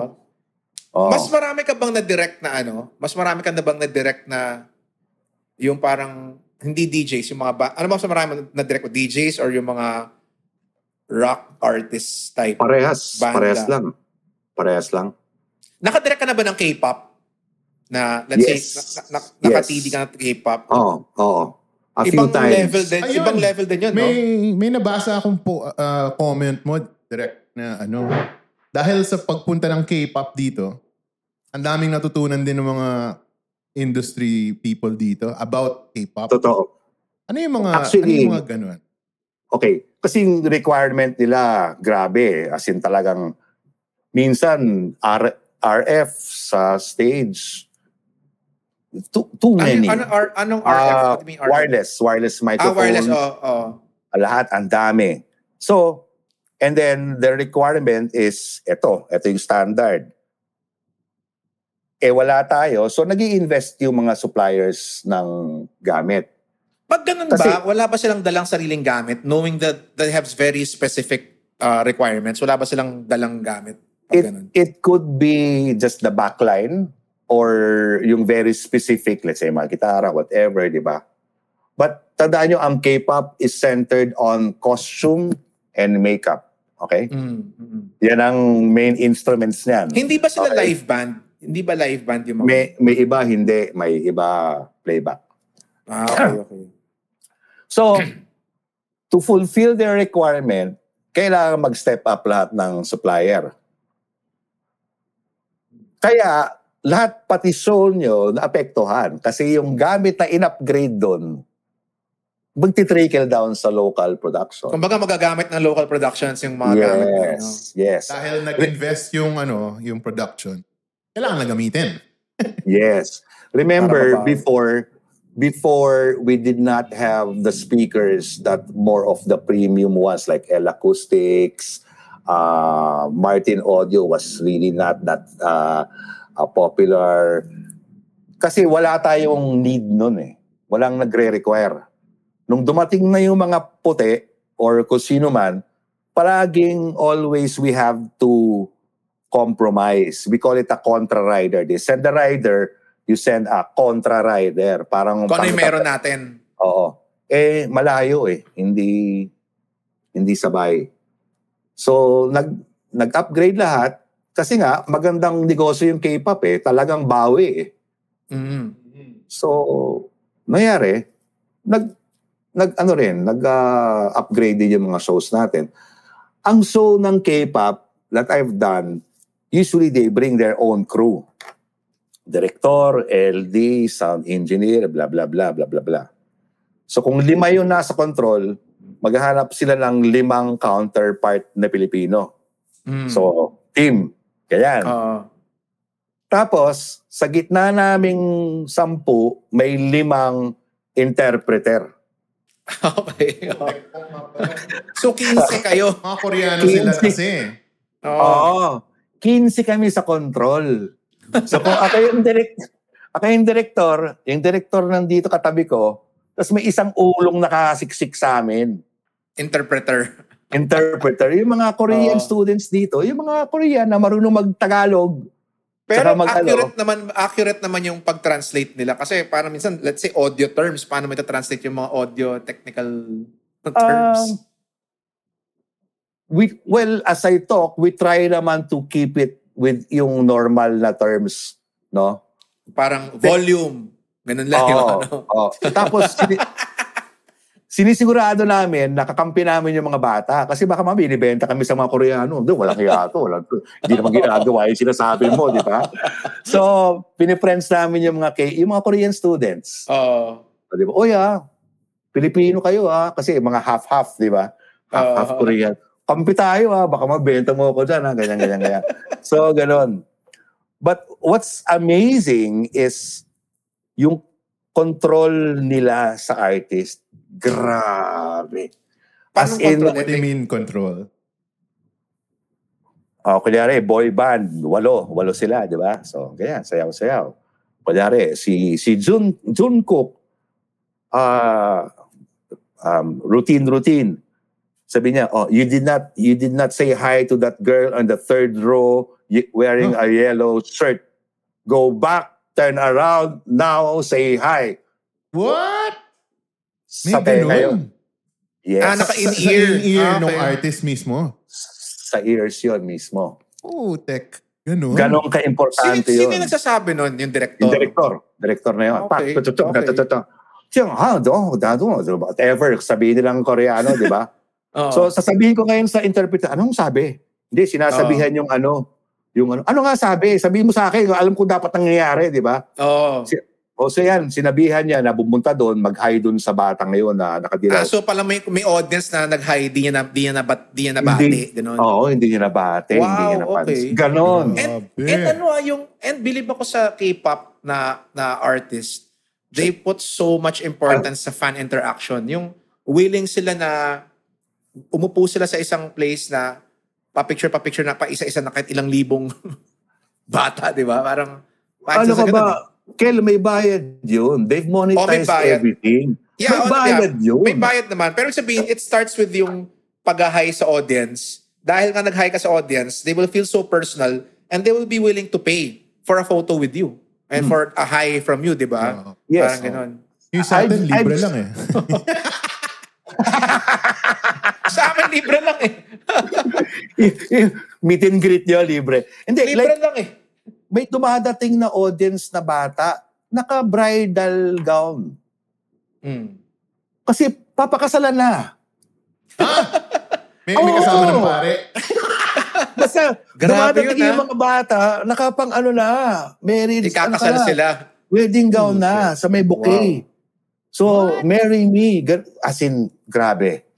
Oo. Mas marami ka bang na-direct na ano? Mas marami ka na bang na-direct na yung parang hindi DJs, yung mga ba- ano ba mas marami na-direct ko? DJs or yung mga rock artist type? Parehas. Banda. Parehas lang. Parehas lang. Nakadirect ka na ba ng K-pop? Na, let's Yes. say, na, na, Yes. nakatili ka ng K-pop? Oo. Oo. A few ibang times. level din, Ayun. ibang level din yun, no? May may nabasa akong po, uh, comment mo direct na ano dahil sa pagpunta ng K-pop dito, ang daming natutunan din ng mga industry people dito about K-pop. Totoo. Ano yung mga Actually- ano yung mga ganun? Okay. Kasi yung requirement nila, grabe. As in talagang, minsan, R- RF sa stage, too, too Ano, many. ano, R- anong RF? Ah, What do you mean RF? wireless. Wireless Ah, microphone. wireless. Oh, oh. Lahat, ang dami. So, and then the requirement is, eto, eto yung standard. Eh, wala tayo. So, nag invest yung mga suppliers ng gamit. Pag ganun Kasi- ba, wala ba silang dalang sariling gamit knowing that they have very specific uh, requirements? Wala ba silang dalang gamit? Pag It, ganun. it could be just the backline or yung very specific, let's say, mga gitara, whatever, di ba? But tandaan nyo, ang K-pop is centered on costume and makeup. Okay? Mm, mm. Yan ang main instruments niyan. Hindi ba sila Okay. live band? Hindi ba live band yung mga... May, may iba, hindi. May iba playback. Ah, okay, okay. So, to fulfill their requirement, kailangan mag-step up lahat ng supplier. Kaya, lahat pati show nyo naapektuhan kasi yung gamit na in-upgrade doon, magti-trickle down sa local production. Kumbaga magagamit ng local productions yung mga gamit na yun. no? Yes, yes, Dahil nag-invest yung ano, yung production. Kailangan na gamitin. yes. Remember, before, before we did not have the speakers that more of the premium ones like L Acoustics, uh, Martin Audio was really not that uh, uh, popular. Kasi wala tayong need nun eh. Walang nagre-require. Nung dumating na yung mga puti or kung sino man, palaging always we have to compromise. We call it a contra rider. They send the rider, you send a contra rider. Parang Kung ano yung meron natin. Oo. Eh, malayo eh. Hindi, hindi sabay. So, nag, nag-upgrade lahat. Kasi nga, magandang negosyo yung K-pop eh. Talagang bawi eh. Mm. So, nangyari, nag, nag ano rin, nag-upgrade din yung mga shows natin. Ang show ng K-pop that I've done, usually they bring their own crew. Director, LD, sound engineer, blah, blah, blah, blah, blah, blah. So kung lima yung nasa control, maghahanap sila ng limang counterpart na Pilipino. Mm. So, team. Ganyan. Oo. Tapos, sa gitna naming sampu, may limang interpreter. okay. so 15 kayo. Mga Koreano sila kasi. Oo. Oo. 15 kami sa control. So kung ako yung direct, ako yung director, yung director nandito katabi ko, tapos may isang ulong nakasiksik sa amin. Interpreter. Interpreter. Yung mga Korean Oo. students dito, yung mga Korean na marunong mag-Tagalog. Pero mag- accurate naman accurate naman yung pag-translate nila kasi parang minsan let's say audio terms paano mo ita-translate yung mga audio technical terms. Um, we, well, as I talk, we try naman to keep it with yung normal na terms, no? parang volume. Ganun lang yung Oo, ano. oo. Tapos, sini- sinisigurado namin, nakakampi namin yung mga bata. Kasi baka mami, binibenta kami sa mga Koreano. Doon, walang hiya to. Walang, hindi naman ginagawa yung sinasabi mo, di ba? So, pinifriends namin yung mga, K- yung mga Korean students. Oo. O, Di ba? Oy ah, Pilipino kayo ah. Kasi mga half-half, di ba? Half-half Oo. Korean. Kampi tayo ah. Baka mabenta mo ako dyan ah. Ganyan, ganyan, ganyan. so, ganon. But what's amazing is yung control nila sa artist. Grabe. Paano As in, control What do you mean control? oh, kunyari, boy band, walo. Walo sila, di ba? So, ganyan, sayaw-sayaw. Kunyari, si, si Jun, Jungkook, ah um, routine, routine. Sabi niya, oh, you did not, you did not say hi to that girl on the third row wearing a yellow shirt. Go back, turn around, now say hi. What? May ganun? kayo. Yes. Ah, naka- Sa, In sa ear. in-ear Ah, ng okay. artist mismo. sa ears yun mismo. Oh, tech. Ganun. Sino, ka-importante sino yun. yung nagsasabi nun? Yung director? Yung director. Director na yun. Okay, Pa, tututok, okay. tututok. Siyang, ha, do, dado, whatever. Sabihin nilang Koreano, di ba? Oo. So, sasabihin ko ngayon sa interpreter, anong sabi? Hindi, sinasabihan yung ano, yung ano, ano nga sabi? Sabihin mo sa akin, alam ko dapat nangyayari, di ba? Oo. Si- O so yan, sinabihan niya na pumunta doon, mag-hi doon sa batang ngayon na nakadilaw. Ah, so pala may, may audience na nag-hi, di niya na, di niya na, bat, di niya nabati. Hindi. Ganun. Oo, hindi niya nabate, hindi niya Wow, napansin. okay. Ganon. And, and ano ah, yung, and believe ako sa K-pop na, na artist, they put so much importance sa fan interaction. Yung willing sila na umupo sila sa isang place na pa-picture, pa-picture na pa isa-isa na kahit ilang libong bata, di ba? Parang, ano sa ka ba? eh. Kel, may bayad yun. They've Oh, may monetized bayad. everything. Yeah, may oh, bayad yeah. yun. May bayad naman. Pero sabihin, it starts with yung pag-hi sa audience. Dahil nga nag-hi ka sa audience, they will feel so personal and they will be willing to pay for a photo with you. And for a hi from you, di ba? Oo. Yes. Parang ganun. Yung sa atin, libre I've- lang eh. Sa amin, libre lang eh. Meet and greet nyo, libre. Hindi, Libre like, lang eh. may dumadating na audience na bata, naka-bridal gown. Hmm. Kasi papakasalan na. May, may kasama Oo. ng pare. Basta, Grabe dumadating yun, yung ah. mga bata, nakapang ano na, marriage, ano ka Ikakasal na, sila. wedding gown na, sa may bouquet. So, marry me. As in, grabe.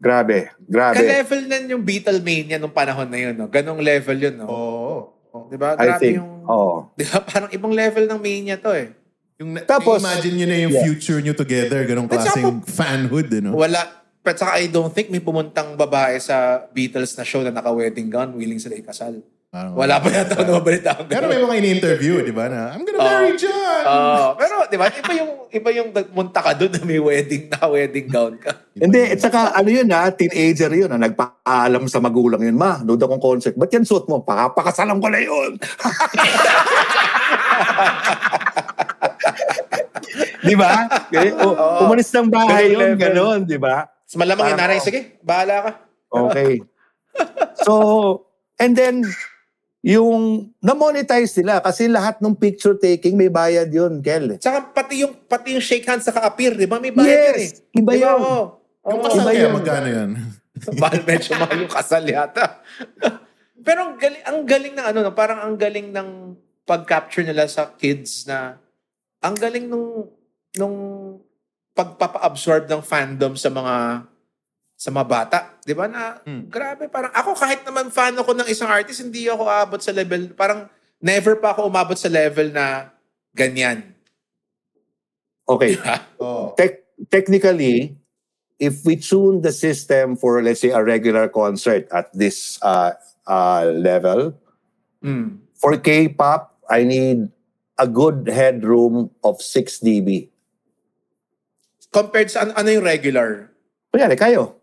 Grabe. Grabe. Ka-level na yung Beatlemania nung panahon na yun. No? Ganong level yun. No? Oo. Oh. Di ba? I Grabe think. yung... Oh. Di ba? Parang ibang level ng mania to eh. Yung, Tapos- imagine nyo na yung Yeah. future nyo together, ganong At saka klaseng fanhood, eh, no? Wala. But saka I don't think may pumuntang babae sa Beatles na show na naka-wedding gown, willing sila ikasal. Parang- Wala pa yata ako nababalita ako. Pero may mga in-interview, di ba, na, I'm gonna marry John! Oo. pero di ba, iba yung, iba yung munta ka doon na may wedding, naka-wedding gown ka. Hindi, at saka ano yun ha, teenager yun ha, nagpaalam sa magulang yun, ma, nood akong concert. Ba't yan suot mo? Pakapakasalan ko na yun. di ba? Ganun. Umalis ng bahay Ganun yun, level. ganon, di ba? Mas malamang yung nanay, oh. sige, bahala ka. Okay. So, and then, yung na-monetize sila kasi lahat ng picture taking may bayad yun, Kel. Tsaka pati yung, pati yung shake hands sa ka-appear, di ba? May bayad yun eh. Yes, iba yun. Oo. Yung Oo. kasal iba kaya, yun. magkano yan? mahal, medyo mahal yung kasal yata. Pero ang galing, ang galing ng ano, no, parang ang galing ng pag-capture nila sa kids na ang galing nung nung pagpapa-absorb ng fandom sa mga sa mga bata, 'di ba? Na Hmm. grabe, parang ako kahit naman fan ako ng isang artist, hindi ako aabot sa level, parang never pa ako umabot sa level na ganyan. Okay. Oh. Tec- technically, if we tune the system for, let's say, a regular concert at this uh, uh, level, Mm. for K-pop, I need a good headroom of 6 dB. Compared sa ano, ano yung regular? Kunyari, kayo.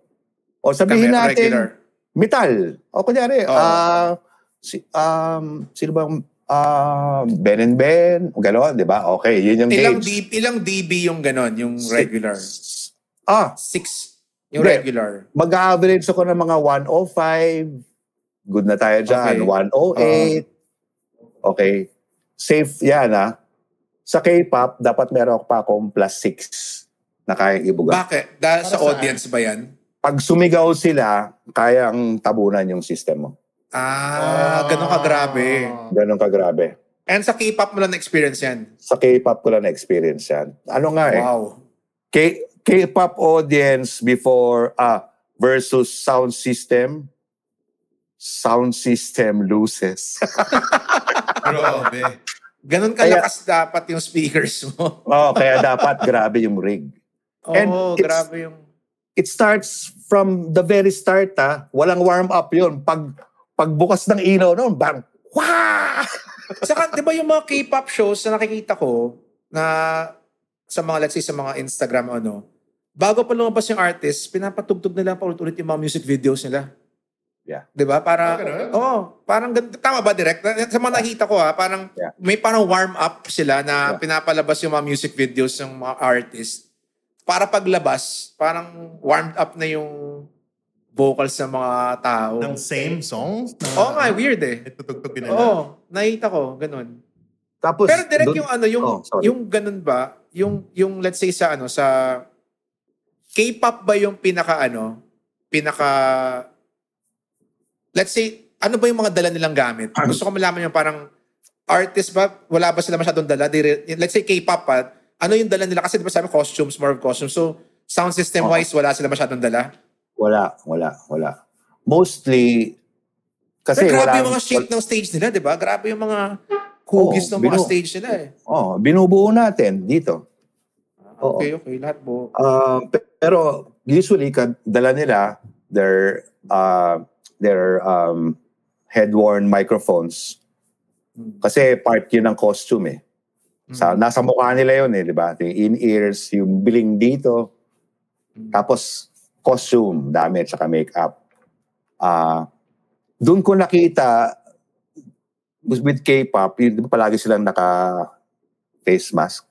O sabihin Kami, natin, regular. metal. O kunyari, Oo. ah, si, um, sino ba, ah, Ben and Ben, gano'n, di ba? Okay, yun yung Ilang gauge. dB, ilang dB yung ganon, yung regular? Ah, Six. Yung Hindi. regular. mag-average ako ng mga 105. Good na tayo dyan. Okay. 108. Okay. Safe yan, ah. Sa K-pop, dapat meron pa akong plus 6 na kaya ibuga. Bakit? Dahil sa saan? audience ba yan? Pag sumigaw sila, kayang tabunan yung system mo. Ah, ganun ka grabe. Ganon kagrabe. And sa K-pop mo lang na-experience yan. Sa K-pop ko lang na-experience yan. Ano nga eh. Wow. K- K-pop audience before ah versus sound system. Sound system loses. Grabe. Ganun kalakas dapat yung speakers mo. oh, kaya dapat grabe yung rig. Oo, it's- grabe yung... It starts from the very start ah. Walang warm up yun. Pag pagbukas ng ilaw noon, bang, wah! Saka, di ba yung mga K-pop shows na nakikita ko na sa mga, let's say, sa mga Instagram ano, bago pa lumabas yung artist, pinapatugtog nila pa ulit-ulit yung mga music videos nila. Yeah. Di ba? Para, Ah, ganun? oo, parang, tama ba, direct? Sa mga nakita ko ha, parang, Yeah. may parang warm up sila na Yeah. pinapalabas yung mga music videos ng mga artist. Para paglabas, parang warmed up na yung vocals ng mga tao. Ng same songs? Na, Oo nga, weird eh. Itutugtugin nila. Oo, nakita ko, ganun. Tapos, Pero direct dun- yung ano, yung Oh, sorry. yung ganun ba? Yung yung let's say sa ano sa K-pop ba yung pinaka ano, pinaka let's say ano ba yung mga dala nilang gamit? Gusto ko malaman yung parang artist ba wala ba sila masyadong dala? Re- let's say K-pop pa, ano yung dala nila kasi di ba sabi costumes, more of costumes. So sound system wise wala sila masyadong dala. Wala, wala, wala. Mostly, kasi Pero grabe wala, yung mga shape ng stage nila, di ba? Grabe yung mga hugis Oo, ng mga binu- stage nila eh. Oh, binubuo natin dito. Oo. Okay, okay, lahat po. Uh, pe- pero usually kad- dala nila their uh, their um, head-worn microphones Hmm. kasi part yun ng costume eh. Sa, nasa mukha nila yun eh, di ba? Yung in-ears, yung biling dito, Mm. tapos costume, damit, saka makeup. Ah, doon ko nakita with K-pop, yun, di ba palagi silang naka face mask.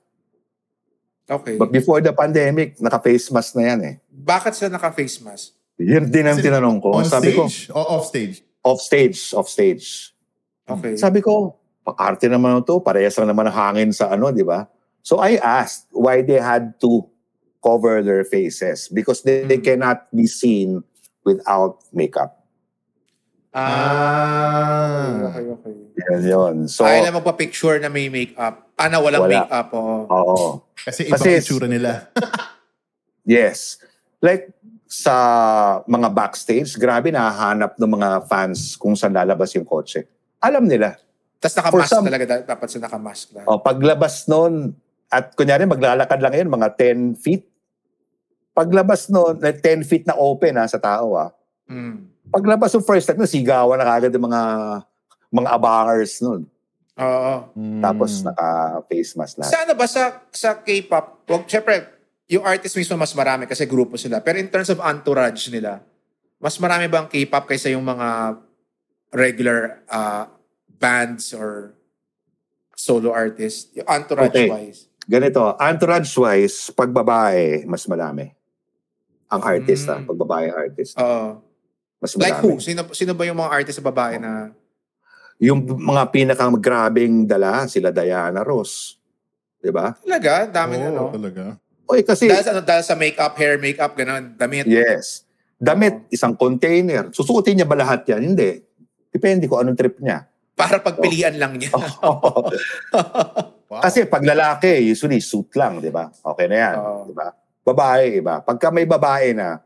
Okay. But before the pandemic, naka-face mask na yan eh. Bakit sila naka-face mask? Yun din ang tinanong ko. On Sabi ko, stage? O off stage? off stage, off stage. Okay. Sabi ko, pakarte naman to, parehas lang naman ang hangin sa ano, di ba? So I asked why they had to cover their faces because they, they Mm. cannot be seen without makeup. Ah. Okay, okay. Yan yun. So, Ayaw na magpa-picture na may makeup. Ah, na walang Wala. makeup. Oo. oo. Kasi ibang Kasi- itsura nila. Yes. Like, sa mga backstage, grabe nahahanap ng mga fans kung saan lalabas yung kotse. Alam nila. Tapos naka-mask some- talaga. da- Dapat sila naka-mask lang. O, paglabas noon, at kunyari maglalakad lang yun, mga 10 feet. Paglabas noon, na 10 feet na open ha, sa tao ha. Mm. Paglabas yung first time, sigawan na kagad yung mga mga abangers noon. Oo. Hmm. Tapos naka-face mask lahat. Sa ano ba, sa, sa K-pop, wag, syempre, yung artist mismo mas marami kasi grupo sila. Pero in terms of entourage nila, mas marami bang K-pop kaysa yung mga regular uh, bands or solo artists? Yung entourage-wise. Ganito, entourage-wise, pag babae, mas marami. Ang artist Mm. pag babae artist. Oo. Mas like marami. who? Sino, sino ba yung mga artist sa babae na... Yung mga pinakang grabing dala, sila Diana Ross. 'Di ba? Talaga? Dami Oo, na, no? talaga. Oy, kasi, Dahil sa, ano, dahil sa makeup, hair makeup, gano'n, damit. yes. Damit, isang container. Susuotin niya ba lahat yan? Hindi. Depende kung anong trip niya. Para pagpilian lang niya. Wow. Kasi pag lalaki, usually suit lang, di ba? Okay na yan, Oo. di ba? Babae, iba. Pagka may babae na,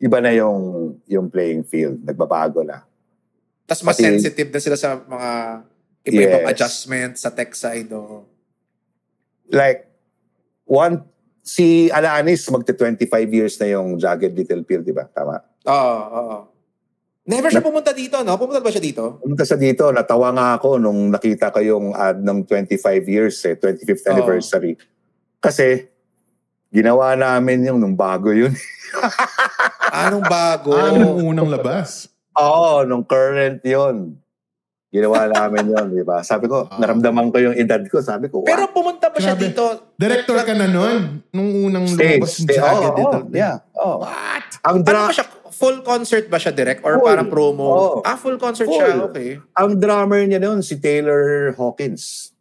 iba na yung yung playing field. Nagbabago na. Tapos mas Pati- sensitive na sila sa mga iba-ibang Yes. adjustment sa tech side. O... Like, one, si Alanis, magte-25 years na yung Jagged Little Pill, di ba? Tama. Oo, oo. Never siya pumunta dito, no? Pumunta ba siya dito? Pumunta sa dito, natawa nga ako nung nakita ko yung ad ng 25 years, eh, 25th Oo. anniversary. Kasi, ginawa namin yung nung bago yun. Anong bago? Ah, nung unang labas. Oo, nung current yun. Ginawa namin yun, di ba? Sabi ko, Wow. naramdaman ko yung edad ko. Sabi ko, Pero pumunta ba siya dito? Director ka na nun. Nung unang Stage. lumabas yung stage. Jagged oo, Pill. yeah. Oh. What? Ang, Ano dra- ba siya? Full concert ba siya direct? Or Full. parang promo? Oo. Ah, full concert Full. siya. Okay. ang drummer niya noon, si Taylor Hawkins.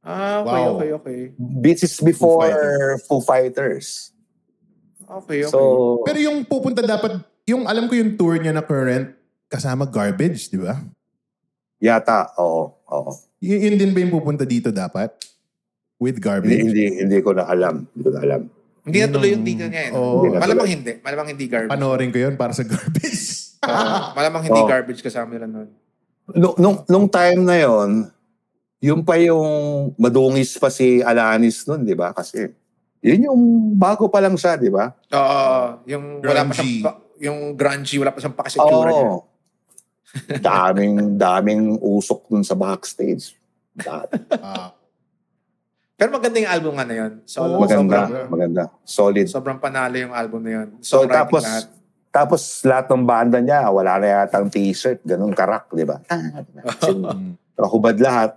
Ah, okay, Wow. okay, okay. This is before Fighters. Foo Fighters. Okay, okay. So, Pero yung pupunta dapat, yung alam ko yung tour niya na current, kasama garbage, di ba? yata, oo, oo. Y- yun din ba yung pupunta dito dapat? With Hindi, garbage? hindi, hindi ko na alam. Hindi ko na alam. Hindi na yun tuloy yung detail niya. Eh. Oo. Hindi na malamang tuloy. hindi. Malamang hindi garbage. Panoorin ko yun para sa garbage. Malamang hindi Oo. garbage kasama nila nun. Nung, nung, nung time na yon yung pa yung madungis pa si Alanis nun, di ba? Kasi yun yung bago pa lang siya, di ba? Oo, yung wala pa Grungy. siyang, pa- yung grungy, wala pa siyang pakasitsura niya. Oo. daming, daming usok dun sa backstage. Da- Ah, Pero maganda yung album nga na yun. So, Oo, maganda, sobrang, maganda. Solid. sobrang panalo yung album na yun. So, tapos, lahat. tapos lahat ng banda niya, wala na yatang t-shirt, ganun karak, di ba? mm. Nakahubad lahat.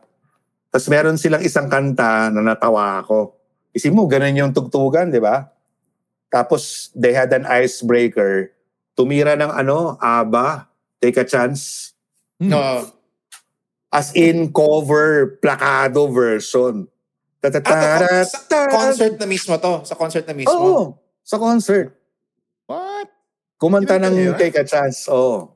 Tapos meron silang isang kanta na natawa ako. Isip mo, ganun yung tugtugan, di ba? Tapos, they had an icebreaker. Tumira ng ano, ABBA, Take a Chance. No, As in, cover, plakado version. Tatatara- sa concert na mismo to. Sa concert na mismo. Oo, sa concert. What? Kumanta ng? Take a Chance. Oo.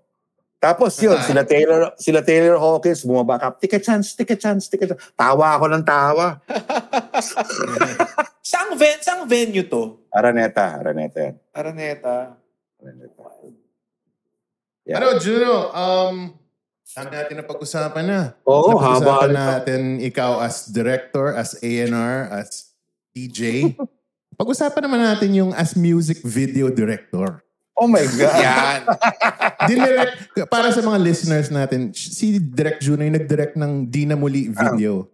Tapos yun, sila Taylor, sila Taylor Hawkins bumaba ka, take a chance, take a chance, take a chance. Tawa ako ng tawa. Saang, ven- saang venue to? Araneta, Araneta yan. Araneta. Araneta. Yeah. Ano, Juno, um, saan natin na pag-usapan na? Oo, Napag-usapan haba. natin ikaw as director, as A&R, as DJ. Pag-usapan naman natin yung as music video director. Oh my God. Yan. Dinirect, para sa mga listeners natin, si Direct Juno yung nag-direct ng Di Na Muli video.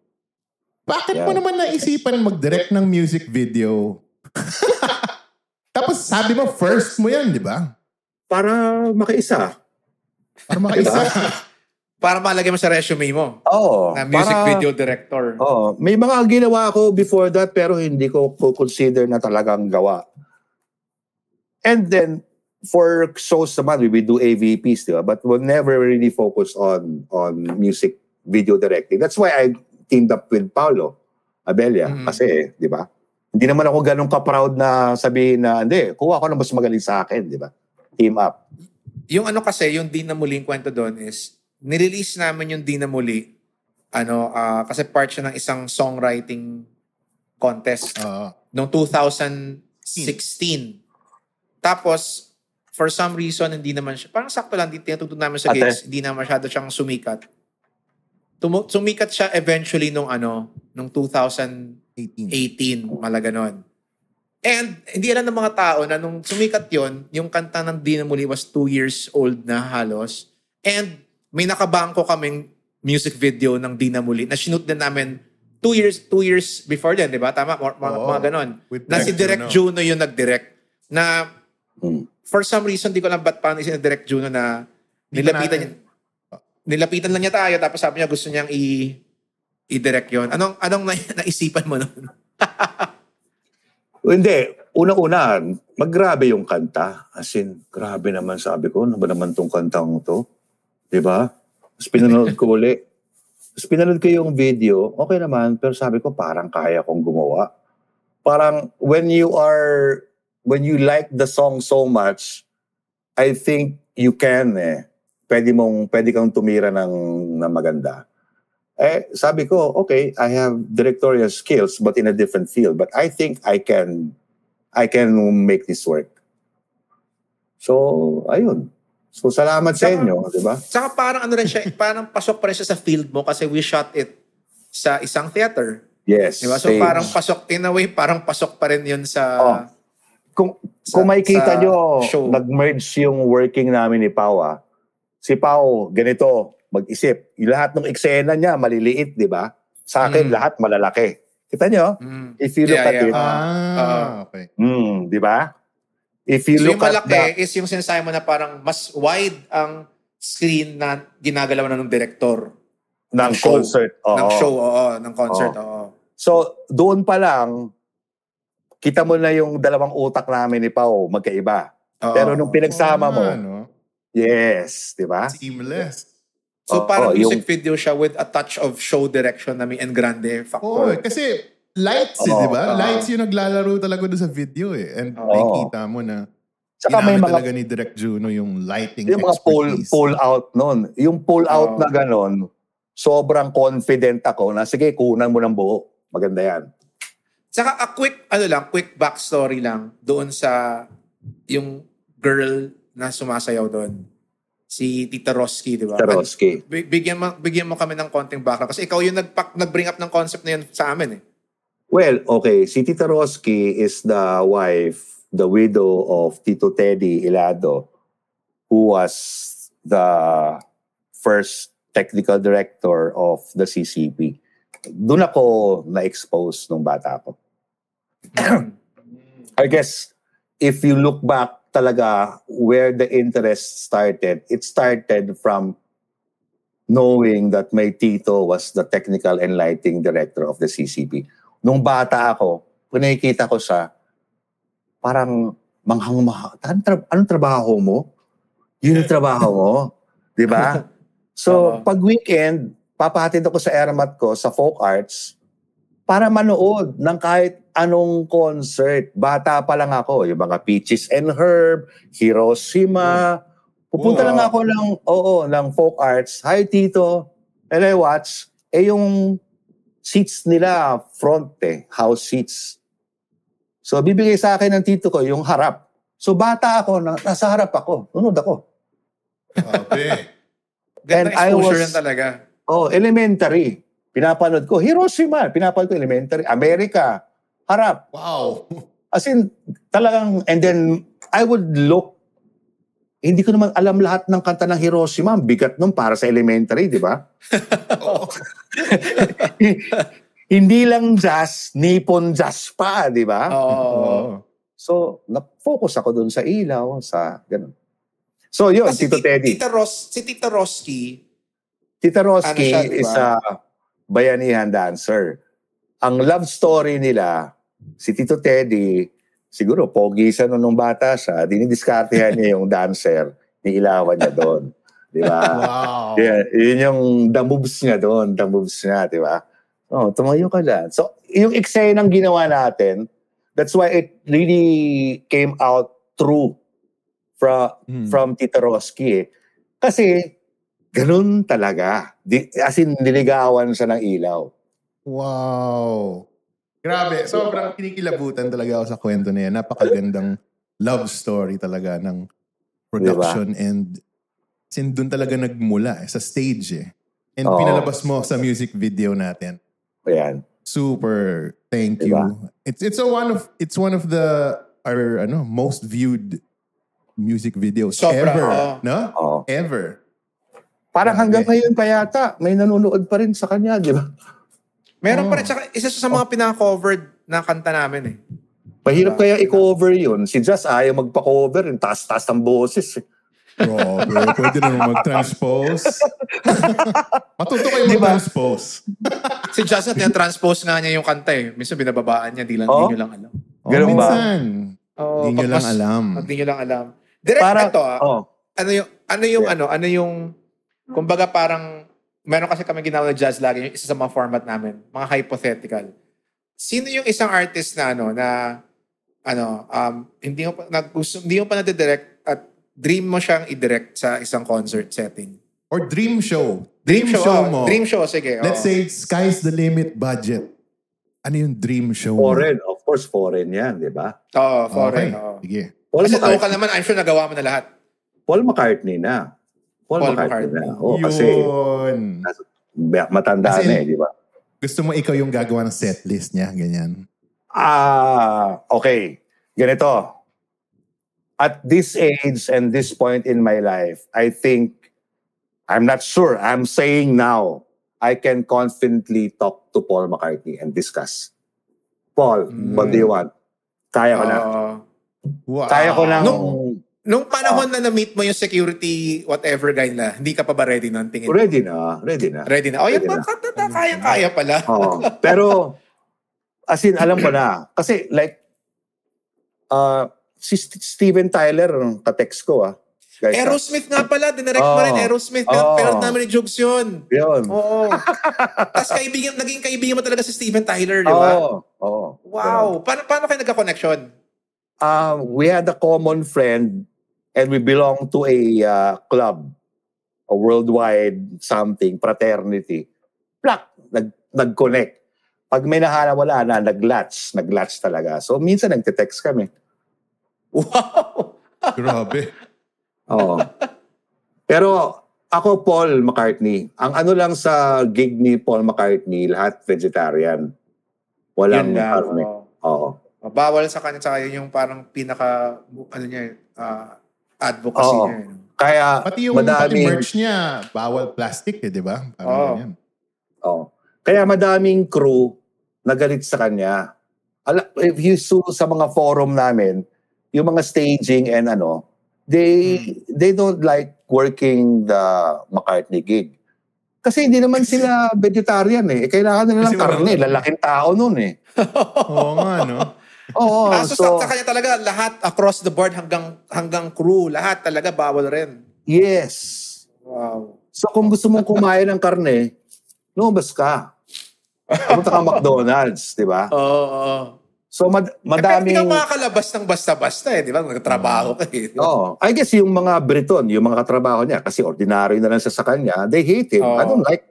Bakit mo Yeah. naman naisipan mag-direct ng music video? Tapos sabi mo, first mo yan, di ba? Para makiisa. Para makaisa. Para malagay mo sa resume mo. Oo. Na music para- video director. Oo. May mga ginawa ako before that pero hindi ko ko consider na talagang gawa. And then, for shows naman, we will do AVPs, di ba? But we'll never really focus on on music video directing. That's why I teamed up with Paulo Abella. Mhm. Kasi, di ba? Hindi naman ako ganun ka-proud na sabihin na, hindi, kuha ko na mas magaling sa akin, di ba? Team up. Yung ano kasi, yung Di Na Muli, yung kwento doon is, nirelease namin yung Di Na Muli, ano, ah, kasi part siya ng isang songwriting contest Oo. noong 2016. Tapos, for some reason, hindi naman siya, parang sakto lang, tinatugtog namin sa Ate. gigs, hindi na masyado siyang sumikat. Tumu- sumikat siya eventually nung ano, nung 2018, 18. mala ganon. And hindi alam ng mga tao na nung sumikat yon yung kanta ng Di Na Muli was two years old na halos. And may nakabangko kaming music video ng Di Na Muli na shoot din namin two years two years before din, di ba? Tama? Mga, mga, mga ganon. Na si Direct Juno yung nag-direct. Na Hmm. for some reason, di ko lang ba't paano si Direct Juno na nilapitan niya. Nilapitan lang niya tayo tapos sabi niya gusto niyang i i-direct yon. Anong anong na, naisipan mo noon? Hindi. Una-una, maggrabe yung kanta. As in, grabe naman sabi ko. Ano ba naman tong kantang to? Di ba? Tapos pinanood ko uli. Tapos pinanood ko yung video. Okay naman. Pero sabi ko, parang kaya kong gumawa. Parang when you are, when you like the song so much, I think you can eh. Pwede mong, pwede kang tumira ng, ng maganda. Eh, sabi ko, okay, I have directorial skills but in a different field. But I think I can I can make this work. So, ayun. So, salamat sa inyo, di ba? Saka parang ano rin siya, parang pasok pa rin siya sa field mo kasi we shot it sa isang theater. Yes. Di ba? So same. parang pasok, in a way, parang pasok pa rin yun sa... Oh. kung, sa- kung makikita nyo, show. nag-merge yung working namin ni Pau, ah. Si Pau, ganito, mag-isip. Yung lahat ng eksena niya, maliliit, di ba? Sa akin, Mm. lahat malalaki. Kita nyo? Mm. If you look Yeah, at yeah. it, Ah, okay. mm, di ba? If you So look yung at malaki the... is yung sinasabi mo na parang mas wide ang screen na ginagalaw na ng director. ng ng show. concert. Ng Oo. show, oo. Ng concert, Oo. oo. So, doon pa lang, kita mo na yung dalawang utak namin ni Pau, magkaiba. Oo. Pero nung pinagsama mo, Oo nga, no? yes, di ba? Seamless. So Oo, parang yung- music video siya with a touch of show direction na may engrande Oo, factor. kasi lights eh, di ba? oo. lights yung naglalaro talaga doon sa video eh. And Oo. makikita mo na Saka may mga talaga ni Direk Juno yung lighting yung mga pull, pull out nun. Yung pull out Oo. na ganon, sobrang confident ako na sige, kunan mo ng buo. Maganda yan. Saka a quick, ano lang, quick backstory lang doon sa yung girl na sumasayaw doon. Si Tita Roski, di ba? Tarosky. Bi- Bigyan mo, bigyan mo kami ng konting background. Kasi ikaw yung nagpak, nag-bring up ng concept na yun sa amin eh. Well, okay. Si Tita Roski is the wife, the widow of Tito Teddy Ilado, who was the first technical director of the CCP. Doon ako na-expose nung bata ko. I guess if you look back talaga where the interest started, it started from knowing that my tito was the technical and lighting director of the CCP. Nung bata ako, kung nakikita ko siya, parang manghang maha. Tra- anong trabaho mo? Yun yung trabaho mo. Di ba? So, Oo. pag weekend, papahatid ako sa Eramat ko, sa folk arts, para manood ng kahit anong concert. Bata pa lang ako, yung mga Peaches and Herb, Hiroshima. Pupunta Wow. lang ako ng, oo, ng folk arts. Hi, Tito. And I watch. Eh, yung seats nila, front eh, house seats. So, bibigay sa akin ng tito ko yung harap. So, bata ako, na, nasa harap ako. Nunod ako. Grabe. Ganda And I was- talaga. Oh, elementary. Pinapanood ko. Hiroshima. Pinapanood ko elementary. America. Harap. wow. As in, talagang, and then, I would look, hindi ko naman alam lahat ng kanta ng Hiroshima. Ang bigat nun para sa elementary, di ba? hindi lang jazz, Nippon jazz pa, di ba? Oo. So, na-focus ako dun sa ilaw, sa ganun. So, yun, Kasi Tito ti- Teddy. Tita Ros, si Tita Roski, Tita Roski Ano siya, di ba? is a bayanihan dancer. Ang love story nila, si Tito Teddy, siguro pogi siya nung, nung bata siya, dinidiskartehan niya yung dancer, niilawan niya doon. Di ba? Wow. Yeah, yun yung the moves niya doon, the moves niya, di ba? Oh, tumayo ka dyan. So, yung eksenang ginawa natin, that's why it really came out true from Hmm. from Tita Roski eh. Kasi, ganun talaga. Di, as in, niligawan siya ng ilaw. Wow. Grabe. Sobrang kinikilabutan talaga ako sa kwento na yan. Napakagandang love story talaga ng production and sin doon talaga nagmula eh, sa stage eh. And Oo. pinalabas mo sa music video natin. Ayan. Super thank you. Diba? It's it's a one of it's one of the our ano most viewed music videos Sobra, ever, oo. no? Oo. Ever. Parang hanggang ngayon pa yata, may nanonood pa rin sa kanya, di ba? Meron Oh. pa rin. Tsaka isa sa mga pinaka-covered na kanta namin eh. Mahirap kaya i-cover yun. Si Jazz ayaw magpa-cover. Yung taas-taas ng boses. eh. Grabe. Pwede naman mag-transpose. Matuto kayo Diba? mag-transpose. Si Jazz na transpose nga niya yung kanta eh. Minsan binababaan niya, di lang, Oh? di nyo lang alam. Ganun oh, ba? minsan. Oo, Di nyo lang alam. Pag di nyo lang alam. Direct Parang, ito ah. oh, Ano yung, ano yung, Yeah. ano, ano yung, kumbaga parang, meron kasi kami ginawa na jazz lagi, yung isa sa mga format namin, mga hypothetical. Sino yung isang artist na ano, na, ano, um, hindi mo pa, nag, gusto, hindi mo pa nade-direct at dream mo siyang i-direct sa isang concert setting? Or dream show. Dream, show, oh, mo. Dream show, sige. Let's oh. say, sky's the limit budget. Ano yung dream show mo? foreign. Of course, foreign yan, di ba? Oo, foreign. Okay. oo. Sige. Paul, Kasi McCartney, local naman, I'm sure nagawa mo na lahat. Paul McCartney na. Paul, Paul McCartney, McCartney. Oh, kasi Yun. matanda Kasi- na eh, di ba? Gusto mo ikaw yung gagawa ng setlist niya, ganyan. Ah, okay. Ganito. At this age and this point in my life, I think, I'm not sure, I'm saying now, I can confidently talk to Paul McCartney and discuss. Paul, what do you want? Kaya ko na. Oo. Wow. Kaya ko na. Nung- Nung panahon na na-meet mo yung security whatever guy na, hindi ka pa ba ready nun? Tingin mo? Ready na. Ready na. Ready na. Oh, yan. Kanta kaya-kaya pala. Oo. Pero, as in, alam ko na. Kasi, like, uh, si St- Steven Tyler, ang ka-text ko, ah. Guys, Aerosmith nga pala, dinirect mo Oo. rin, Aerosmith. Oo. Pero namin ni Jugs yun. Yun. Oo. Tapos kaibigan, naging kaibigan mo talaga si Steven Tyler, di ba? Oo. Oo. Wow. Paano, paano kayo nagka-connection? Um, we had a common friend and we belong to a uh, club, a worldwide something, fraternity. Plak! Nag, nag-connect. Pag may nahala wala na, nag-latch. Nag-latch talaga. So, minsan nagte-text kami. Wow. Grabe. Oo. Pero ako, Paul McCartney, ang ano lang sa gig ni Paul McCartney, lahat vegetarian. Walang Yun lang. karne. oo. Bawal sa kanya, tsaka yun yung parang pinaka, ano niya, ah, advocacy Oo. niya. eh. Kaya Pati yung pati madaming, merch niya, bawal plastic eh, di ba? Parang Oo. ganyan. Oo. Kaya madaming crew nagalit sa kanya. Ala, if you saw sa mga forum namin, yung mga staging and ano, they they don't like working the McCartney gig. Kasi hindi naman sila vegetarian eh. Kailangan nila ng Kasi wala- karne. Lalaking tao nun eh. Oo nga, no? Oo. Kaso so, sa, sa kanya talaga, lahat across the board hanggang hanggang crew, lahat talaga bawal rin. yes. Wow. So kung gusto mong kumain ng karne, lumabas ka. Pumunta ka McDonald's, di ba? Oo, oo. So mad- Eh, pero hindi madaming... ka makakalabas ng basta-basta eh, di ba? Nagtrabaho ka eh. Oo. I guess yung mga Briton, yung mga katrabaho niya, kasi ordinary na lang siya sa kanya, they hate him. Oo. I don't like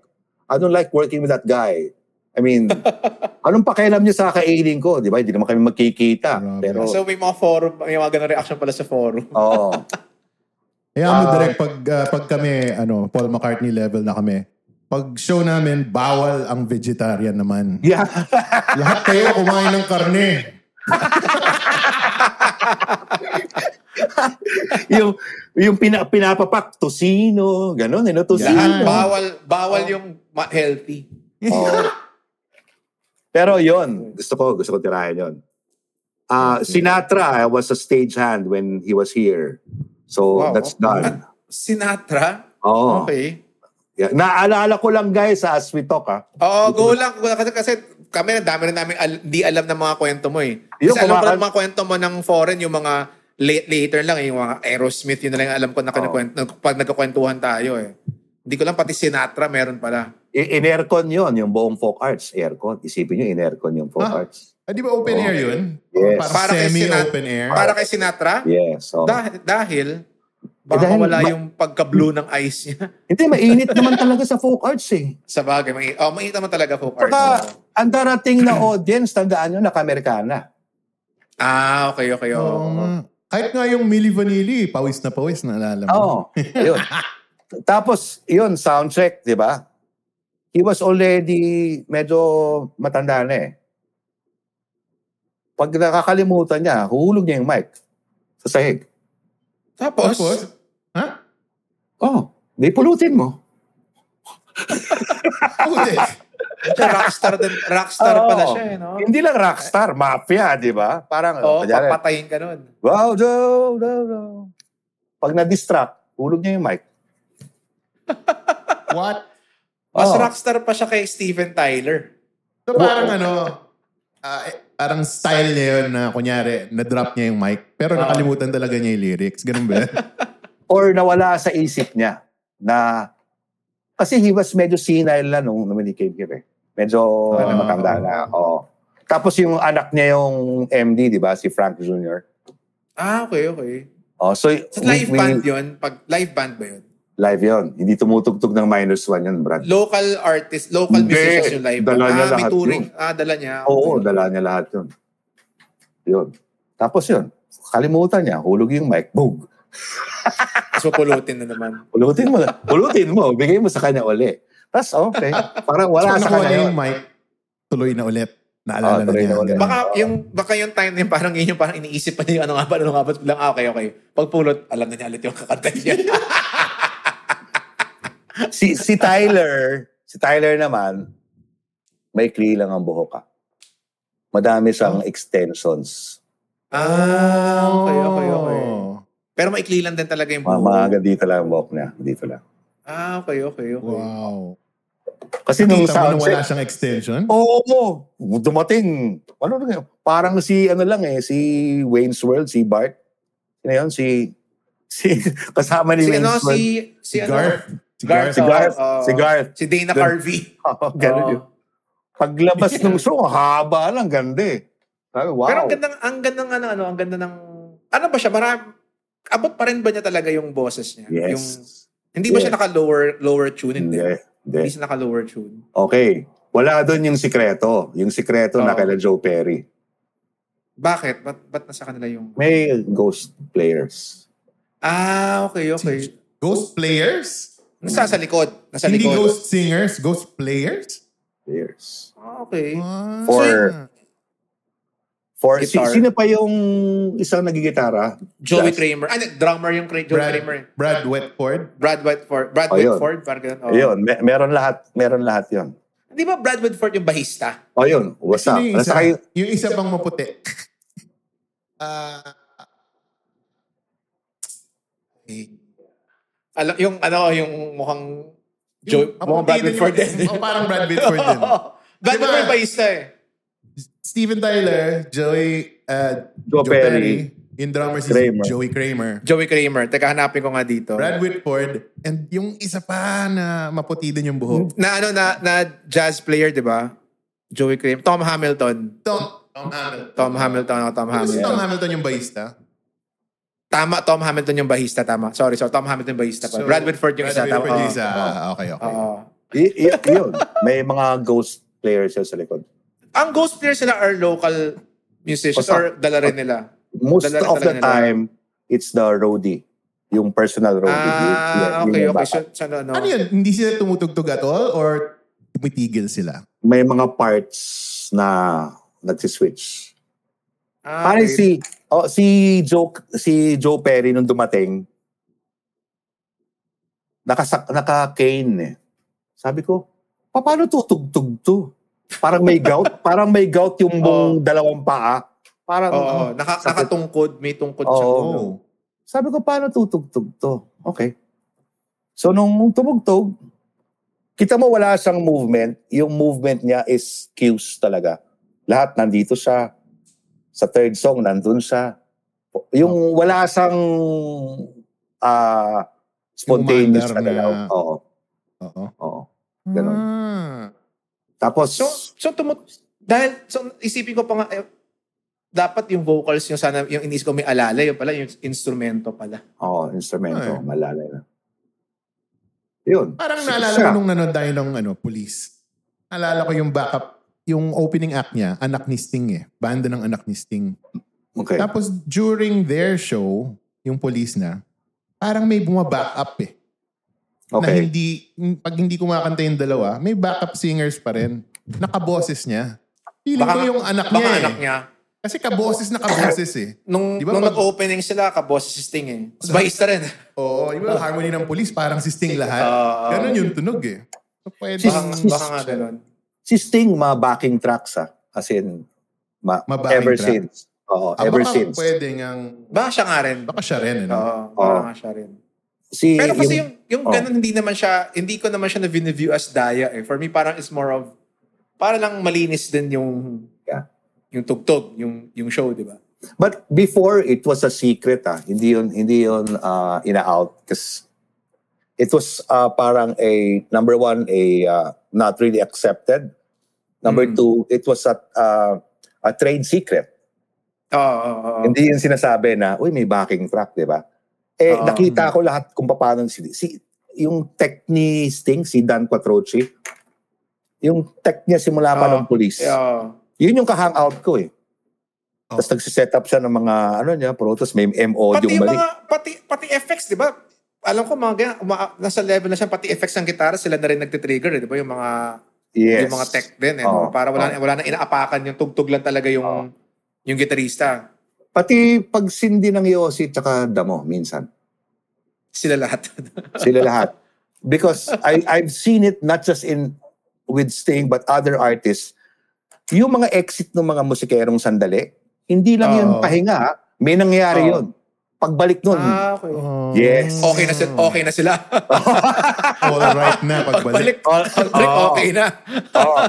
I don't like working with that guy. I mean, anong pakialam niya sa kainin ko, di ba? Hindi naman kami magkikita. Grabe. Pero, So may mga forum, may mga ganun reaction pala sa forum. oo. Kaya mo Ah. direct pag, ah, pag kami, ano, Paul McCartney level na kami, pag show namin, bawal ang vegetarian naman. Yeah. Lahat kayo kumain ng karne. yung yung pina, pinapapak, tosino, gano'n, eh, no? Tosino. Lahat Yeah. bawal, bawal yung ma- healthy. Oo. Pero yon gusto ko, gusto ko tirahin yon. Ah, Sinatra was a stagehand when he was here. So, Wow. that's done. Sinatra? Oo. Okay. Yeah. Naalala ko lang guys as we talk ha. Oo, go lang. Kasi, kasi kami, dami rin namin al- di alam ng mga kwento mo eh. Yung Kasi alam ko lang mga kwento mo ng foreign, yung mga late, later lang, eh, yung mga Aerosmith, yun na lang yung alam ko na kinakwento, pag nagkakwentuhan tayo eh. Hindi ko lang pati Sinatra meron pala. In-aircon yun, yung buong folk arts. Aircon. Isipin nyo, in-aircon yung folk Ah. arts. Ah, di ba open air yun? Yes. Para kay semi-open air. Para kay Sinatra? Yes. oo. Dah- dahil, baka Eh, dahil mawala ma- yung pagka-blue ng ice niya. Hindi, mainit naman talaga sa folk arts eh. Sa bagay, mainit. Oh, mainit naman talaga folk arts. Saka, Oo. ang darating na audience, tandaan nyo, naka-Amerikana. Ah, okay, okay. Oo. nga. Kahit nga yung Milli Vanilli, pawis na pawis, naalala mo. Oo. Ayun. Tapos, yun, soundcheck, di ba? He was already medyo matanda na eh. Pag nakakalimutan niya, huhulog niya yung mic sa sahig. Tapos, Tapos, ha? Oh, di pulutin mo. Puti. siya rockstar din. Rockstar Oo. pala siya eh, no? Hindi lang rockstar, mafia, di ba? Parang, Oo, kunyari, papatayin ka nun. wow, do, do, do. Pag na-distract, hulog niya yung mic. What? Mas Oo. rockstar pa siya kay Steven Tyler. So parang ano, eh, parang style niya yun na kunyari, na-drop niya yung mic, pero nakalimutan talaga niya yung lyrics. Ganun ba? Or nawala sa isip niya na kasi he was medyo senile na nung, when he came here eh. Medyo ano, matanda na. Oo. Tapos yung anak niya yung MD, di ba? Si Frank Jr. Ah, okay, okay. Oh, so, So, live we- band yun? Pag, live band ba yun? Live yun. Hindi tumutugtog ng minus one yun, Brad. Local artist, local Hindi. musicians yung live. Dala niya ah, may lahat touring. yun. Ah, dala niya. Oo, Okay. dala niya lahat yun. Yun. Tapos yun, kalimutan niya, hulog yung mic, boom. So, pulutin na naman. Pulutin mo, pulutin mo, bigay mo sa kanya uli. Tapos okay, parang wala so, sa kanya niya yun. yung mic, tuloy na ulit. Naalala Ah, na niya. na. Baka yung, baka yung time na yun, parang yun yung parang iniisip pa niya, ano nga ba, ano nga ba, lang, ah, okay, okay. Pagpulot, alam na niya ulit yung kakanta niya. si si Tyler, si Tyler naman, may kli lang ang buhok ka. Madami siyang extensions. ah, okay, okay, okay. Oh. Pero maikli lang din talaga yung Mga, buhok. mga hanggang dito lang ang buhok niya. Dito lang. Ah, okay, okay, okay. Wow. Kasi nung na wala siyang extension? oo, dumating. Ano na Parang si, ano lang eh, si Wayne's World, si Bart. Sino yun? Si, Si, kasama ni Si Vince ano, Vaughn. si, si ano, Garth. Si Garth. Si Garth. oo. Si Garth. Si Dana. Carvey. Oo, ganun yun. Paglabas ng show, haba lang, ganda eh. Wow. Pero ang ganda, ang ganda ng ano, ano, ang ganda ng, ano ba siya, marami, abot pa rin ba niya talaga yung boses niya? Yes. Yung, hindi ba Yes. siya naka-lower lower tune? Hindi. Hindi. Hindi. Hindi siya naka-lower tune. Okay. Wala doon yung sikreto. Yung sikreto na Oo. kala Joe Perry. Bakit? Ba't, ba't nasa kanila yung... May ghost players. Ah, okay, okay. Ghost players? Nasa sa likod. Nasa Hindi likod. ghost singers, ghost players? Players. Ah, okay. Ah. For- For, si, Guitar. sino pa yung isang nagigitara? Joey Yes. Kramer. Ah, drummer yung Joey Brad, Kramer. Brad Whitford. Brad Whitford. Brad Oh, yun. Whitford. Parang ganun. Oh. Ayun, me- meron lahat, meron lahat yon. Di ba Brad Whitford yung bahista? O yun, what's up? Yung isa? Kayo, Yung isa pang maputi. Ah... eh, Alam, yung ano, yung mukhang Joey, yung mukhang Brad Whitford din. oh, parang Brad Whitford din. Brad Diba? Whitford bahista eh. Steven Tyler, Joey, uh, Joe Perry. Yung drummer si Kramer. Joey Kramer. Joey Kramer. Teka, hanapin ko nga dito. Brad Whitford. And yung isa pa na maputi din yung buhok. Na ano, na, na jazz player, di ba? Joey Kramer. Tom Hamilton. Tom, Tom Hamilton. Tom Hamilton. Oh, Tom Ano si Hamilton. Tom Hamilton yung bahista? Tama, Tom Hamilton yung bahista. Tama. Sorry, sorry. Tom Hamilton yung bahista pa. So, Brad Whitford yung Brad isa. Tama. Whitford yung isa. Ah, okay, okay. Oo. y- y- yun, may mga ghost players yun sa likod. Ang ghost players sila are local musicians Basta- or dala rin nila? Most Dala of the nila. time, it's the roadie. Yung personal roadie. Ah, yun okay, yung okay. So, so, ano, Ano yun? Hindi sila tumutugtog at all or tumitigil sila? May mga parts na nagsiswitch. Ah, Parang okay. si oh, si Joe si Joe Perry nung dumating nakasak naka-cane eh. Sabi ko, "Pa- paano tutugtog to? Parang may gout, parang may gout yung buong dalawang paa. Parang Oo, ano, naka, sakit. nakatungkod. May tungkod siya. Oo. ulo. Sabi ko, paano tutugtog to? Okay. So, nung tumugtog, kita mo wala siyang movement. Yung movement niya is cues talaga. Lahat nandito siya. Sa third song, nandun siya. Yung wala siyang ah spontaneous na galaw. Oo. Oo. Oo. Ganun. Ah. Tapos, So, so tumut... Dahil, so isipin ko pa nga, eh, dapat yung vocals yung sana, yung inisip ko may alala, yung pala, yung instrumento pala. oo, instrumento. Ay. Malalay na. Yun. Parang naalala ko nung nanood tayo ng ano, police. Naalala ko yung backup, yung opening act niya, anak ni Sting eh. Banda ng anak ni Sting. Okay. Tapos during their show, yung police na, parang may bumaback up eh. Na Okay. hindi, pag hindi kumakanta yung dalawa, may backup singers pa rin. Nakaboses niya. Feeling ko yung anak baka niya eh. anak niya. Kasi kaboses na kaboses eh. Nung, Di ba nung pag- nag-opening sila, kaboses si Sting eh. Tapos bahista rin. Oo, yung mga harmony ng police, parang si Sting lahat. Oo. Ganun yung tunog eh. So, pwede. Si- Baka, baka nga ganun. Si Sting, mga backing tracks ah. As in, ma- ever track. since. Oo, Ah, ever baka since. pwede ngang, Baka siya nga rin. baka siya rin, ano? Oo, baka nga siya rin. Si, Pero kasi yung, yung, oh. ganun, hindi naman siya, hindi ko naman siya na-view as daya eh. For me, parang it's more of, para lang malinis din yung, Yeah. yung tugtog, yung, yung show, di ba? But before, it was a secret ah. Hindi yun, hindi yun uh, ina-out. Because it was uh, parang a, number one, a uh, not really accepted. Number Mm. two, it was a, uh, a trade secret. Oo. Hindi yun sinasabi na, uy, may backing track, di ba? Eh, Oo. nakita ko lahat kung paano si, si yung tech ni Sting, si Dan Quattrochi, yung tech niya simula pa Oo. ng police. Oo. Yun yung ka-hangout ko eh. Oh. Tapos nagsiset up siya ng mga, ano niya, protos, may MO Pati yung balik. mga, pati, pati effects, di ba? Alam ko mga ganyan, uma- nasa level na siya, pati effects ng gitara, sila na rin nagtitrigger, eh, di ba? Yung mga, Yes. yung mga tech din, eh, no? Para wala, Oo. wala na inaapakan yung tugtog lang talaga yung, Oo. yung gitarista. Pati pag sindi ng Yossi tsaka Damo, minsan. Sila lahat. Sila lahat. Because I, I've seen it not just in with Sting but other artists. Yung mga exit ng mga musikerong sandali, hindi lang yun Oo. pahinga. May nangyayari Oo. yun. Pagbalik nun, ah, okay. Oh. Yes. Okay na sila. Okay na sila. All right na pagbalik. Pagbalik, pagbalik Oo. okay na. Oo. Ah,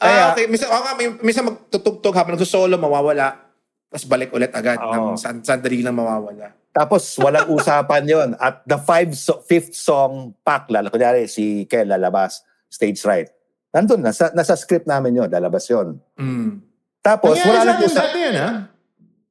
Kaya- okay. Minsan, oh, may- minsan magtutugtog habang nagsusolo, mawawala. Tapos balik ulit agad. Oo. Ng san- sandali lang mawawala. Tapos walang usapan yon At the five so- fifth song pack, lalo, kunyari si Kel lalabas, stage right. Nandun, nasa, nasa script namin yon lalabas yon Mm. Tapos Nangyari wala sa lang atin usapan. dati yan, ha?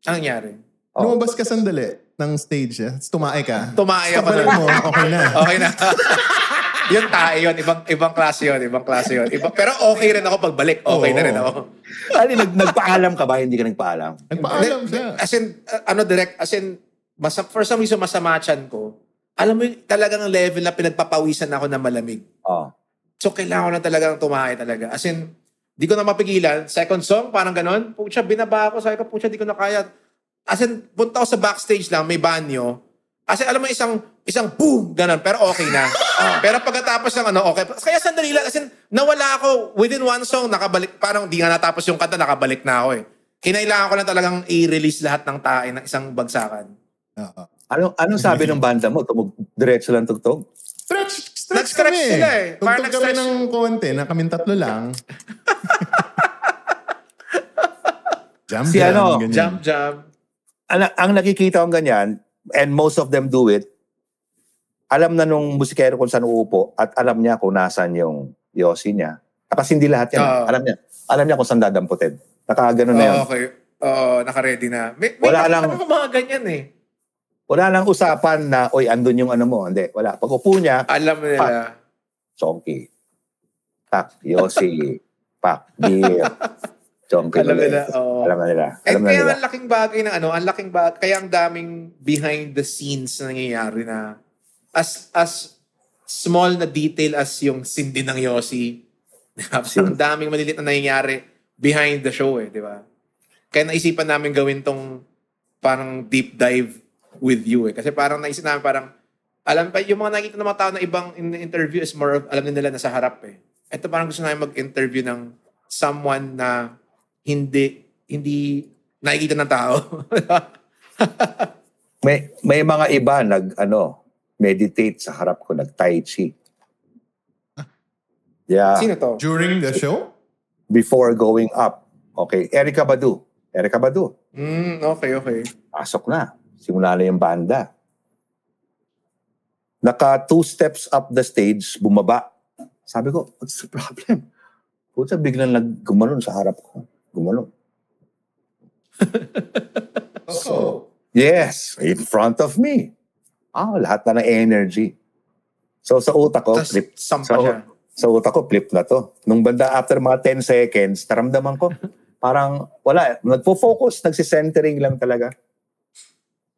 Ang nangyari? Oh. Lumabas ka sandali ng stage, eh. Tumae ka. Tumae ako Pagbalik mo, okay na. Okay na. yung tae yun. Ibang, ibang klase yun. Ibang klase yun. Iba, pero okay rin ako pagbalik. Okay Oo. na rin ako. Ali, nag, nagpaalam ka ba? Hindi ka nagpaalam. Nagpaalam siya. As in, uh, ano direct, as in, masa, for some reason, masama chan ko. Alam mo yung talagang level na pinagpapawisan ako na malamig. Oh. So, kailangan ko na talagang tumae talaga. As in, di ko na mapigilan. Second song, parang ganon. Pucha, binaba ako. Sabi ko, pucha, di ko na kaya. As in, punta ako sa backstage lang, may banyo. As in, alam mo, isang, isang boom, ganon. Pero okay na. Pero pagkatapos ng ano, okay. Kaya sandali lang. As in, nawala ako. Within one song, nakabalik. Parang di nga natapos yung kanta, nakabalik na ako eh. Kinailangan ko lang talagang i-release lahat ng tae ng isang bagsakan. Oo. Ano, anong sabi ng banda mo? Tumug, diretso lang tugtog? Stretch, stretch Nag-stretch kami. sila eh. Parang Tugtog kami nag-stretch. ng konti na kaming tatlo lang. jam, Si jam, ano, ganyan. Jump, jump. Ang, ang nakikita kong ganyan, and most of them do it, alam na nung musikero kung saan uupo at alam niya kung nasan yung yosi niya. Kasi hindi lahat yan. Oo. alam niya. Alam niya kung saan dadamputin. Nakagano na yun. Oh, okay. Oo, naka-ready na. May, may Wala lang. Ano mga ganyan eh. Wala lang usapan na, oy, andun yung ano mo. Hindi, wala. Pag upo niya, Alam nila. chonky. Pak, yosi. Pak, beer. Chonky. Alam nila. oo. Alam na nila. And Alam na kaya nila. ang laking bagay ng ano, ang laking bagay, kaya ang daming behind the scenes na nangyayari na as as small na detail as yung sindi ng Yossi. ang daming maliliit na nangyayari behind the show eh, di ba? Kaya naisipan namin gawin tong parang deep dive with you eh. Kasi parang naisip namin parang, alam pa, yung mga nakikita ng mga tao na ibang in interview is more of, alam na nila nasa harap eh. Ito parang gusto namin mag-interview ng someone na hindi, hindi nakikita ng tao. May, may mga iba nag, ano, meditate sa harap ko, nag tai chi. Yeah. Sino to? During the show? before going up. Okay, Erica Badu. Erica Badu. Mm, okay, okay. Pasok na. Simula na yung banda. Naka two steps up the stage, bumaba. Sabi ko, what's the problem? Puta, biglang naggumanon sa harap ko. Gumanon. So, Yes, in front of me. Ah, lahat na ng energy. So sa utak ko, tas flip. So, siya. sa utak ko, flip na to. Nung banda, after mga 10 seconds, naramdaman ko, parang wala. Nagpo-focus, nagsisentering lang talaga.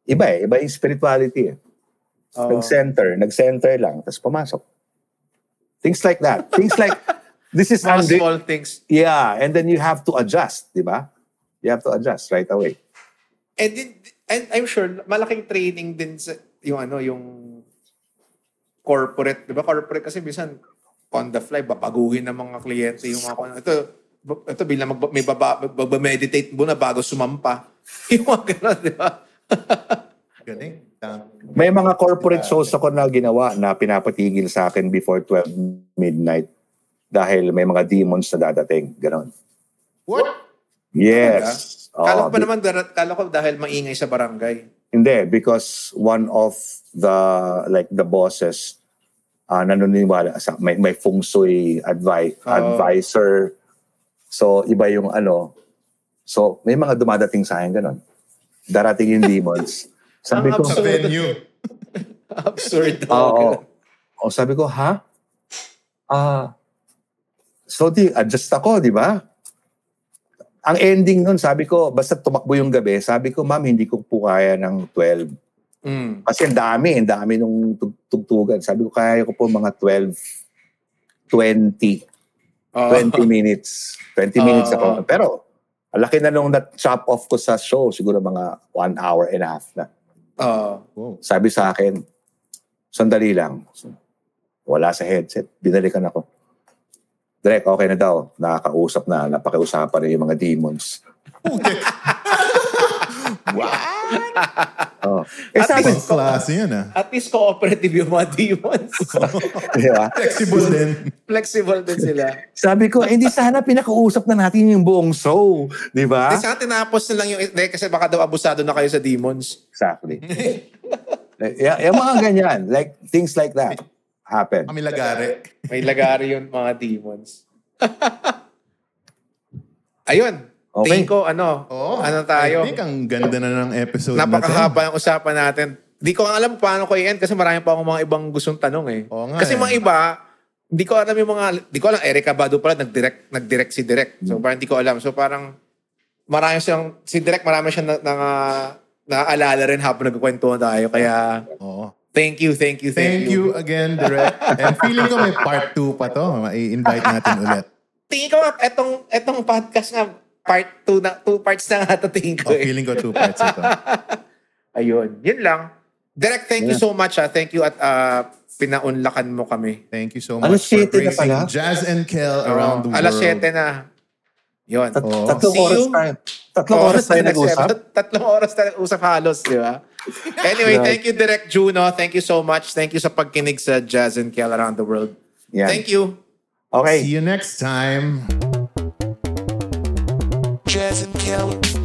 Iba eh, iba yung spirituality eh. Oo. Nag-center, nag-center lang, tapos pumasok. Things like that. Things like, this is unre- small things. Yeah, and then you have to adjust, di ba? You have to adjust right away. And, din, and I'm sure, malaking training din sa, yung ano, yung corporate, di ba? Corporate kasi minsan, on the fly, babaguhin ng mga kliyente yung mga, ito, ito bilang mag, may baba, magba-meditate muna bago sumampa. yung mga gano'n, di ba? Galing. May mga corporate shows ako na ginawa na pinapatigil sa akin before 12 midnight dahil may mga demons na dadating. Ganon. What? Yes. Kala ko Oo, pa naman, kala ko dahil maingay sa barangay. Hindi, because one of the, like the bosses, uh, nanuniwala sa, may, may feng shui advi- Oh. advisor. So, iba yung ano. So, may mga dumadating sa akin ganon. Darating yung demons. Sabi ko, Sa venue. Absurd. Oo. O sabi ko, ha? Ah, so di, adjust ako, di ba? Ang ending nun, sabi ko, basta tumakbo yung gabi, sabi ko, ma'am, hindi ko po kaya ng 12. Mm. Kasi ang dami, ang dami nung tug- tugtugan. Sabi ko, kaya ko po mga 12, 20, Oo. 20 minutes. 20 minutes Oo. ako. Pero, ang laki na nung na-chop off ko sa show, siguro mga one hour and a half na. Wow. Sabi sa akin, sandali lang. Wala sa headset. Binalikan ako. Direk, okay na daw. Nakakausap na. Napakiusapan na yung mga demons. Oh. Eh, At sabi, least- klase yan ah. At least cooperative yung mga demons. di ba? Flexible din. Flexible din sila. sabi ko, eh, hindi sana pinakausap na natin yung buong show. Di ba? Di sana tinapos na lang yung... Hindi, kasi baka daw abusado na kayo sa demons. Exactly. Yeah, yung mga ganyan. Like, things like that happen. Kami lagari. May lagari yun mga demons. Ayun. Okay. Tingin ko, ano, Oo. ano tayo? I think ang ganda na ng episode na to. Napakahaba yung usapan natin. Di ko alam paano ko i-end kasi marami pa akong mga ibang gustong tanong eh. Oo nga kasi eh. mga iba, hindi ko alam yung mga, di ko alam, Erica Badu pala, nag-direct, nag-direct si Direct. So parang hindi ko alam. So parang, marami siyang, si Direct marami siyang na, na, naaalala rin habang nagkukwentuhan tayo. Kaya, Oo. Thank you, thank you, Thank you again, Direct. And feeling ko may part 2 pa to. Mai-invite natin ulit. Tingin ko, etong, etong podcast nga, part 2 na, two parts na nga ito tingin ko Oh, eh. feeling ko two parts ito. Ayun, yun lang. Direct, thank you so much. Ah. Thank you at uh, pinaunlakan mo kami. Thank you so Alas much for 7 na praising pala? Jazz and Kel around the world. Alas 7 na. Yun. Tat- Oo. Tatlong oras you. tayo. Tatlong oras tayo na nag-usap. nag- Tatlong oras tayo nag-usap halos, di ba? Anyway, Yeah. thank you, Direct Juno. Thank you so much. Thank you sa pagkinig sa Jazz and Kel around the world. Yan. Thank you. Okay. See you next time. Jazz and Kelly.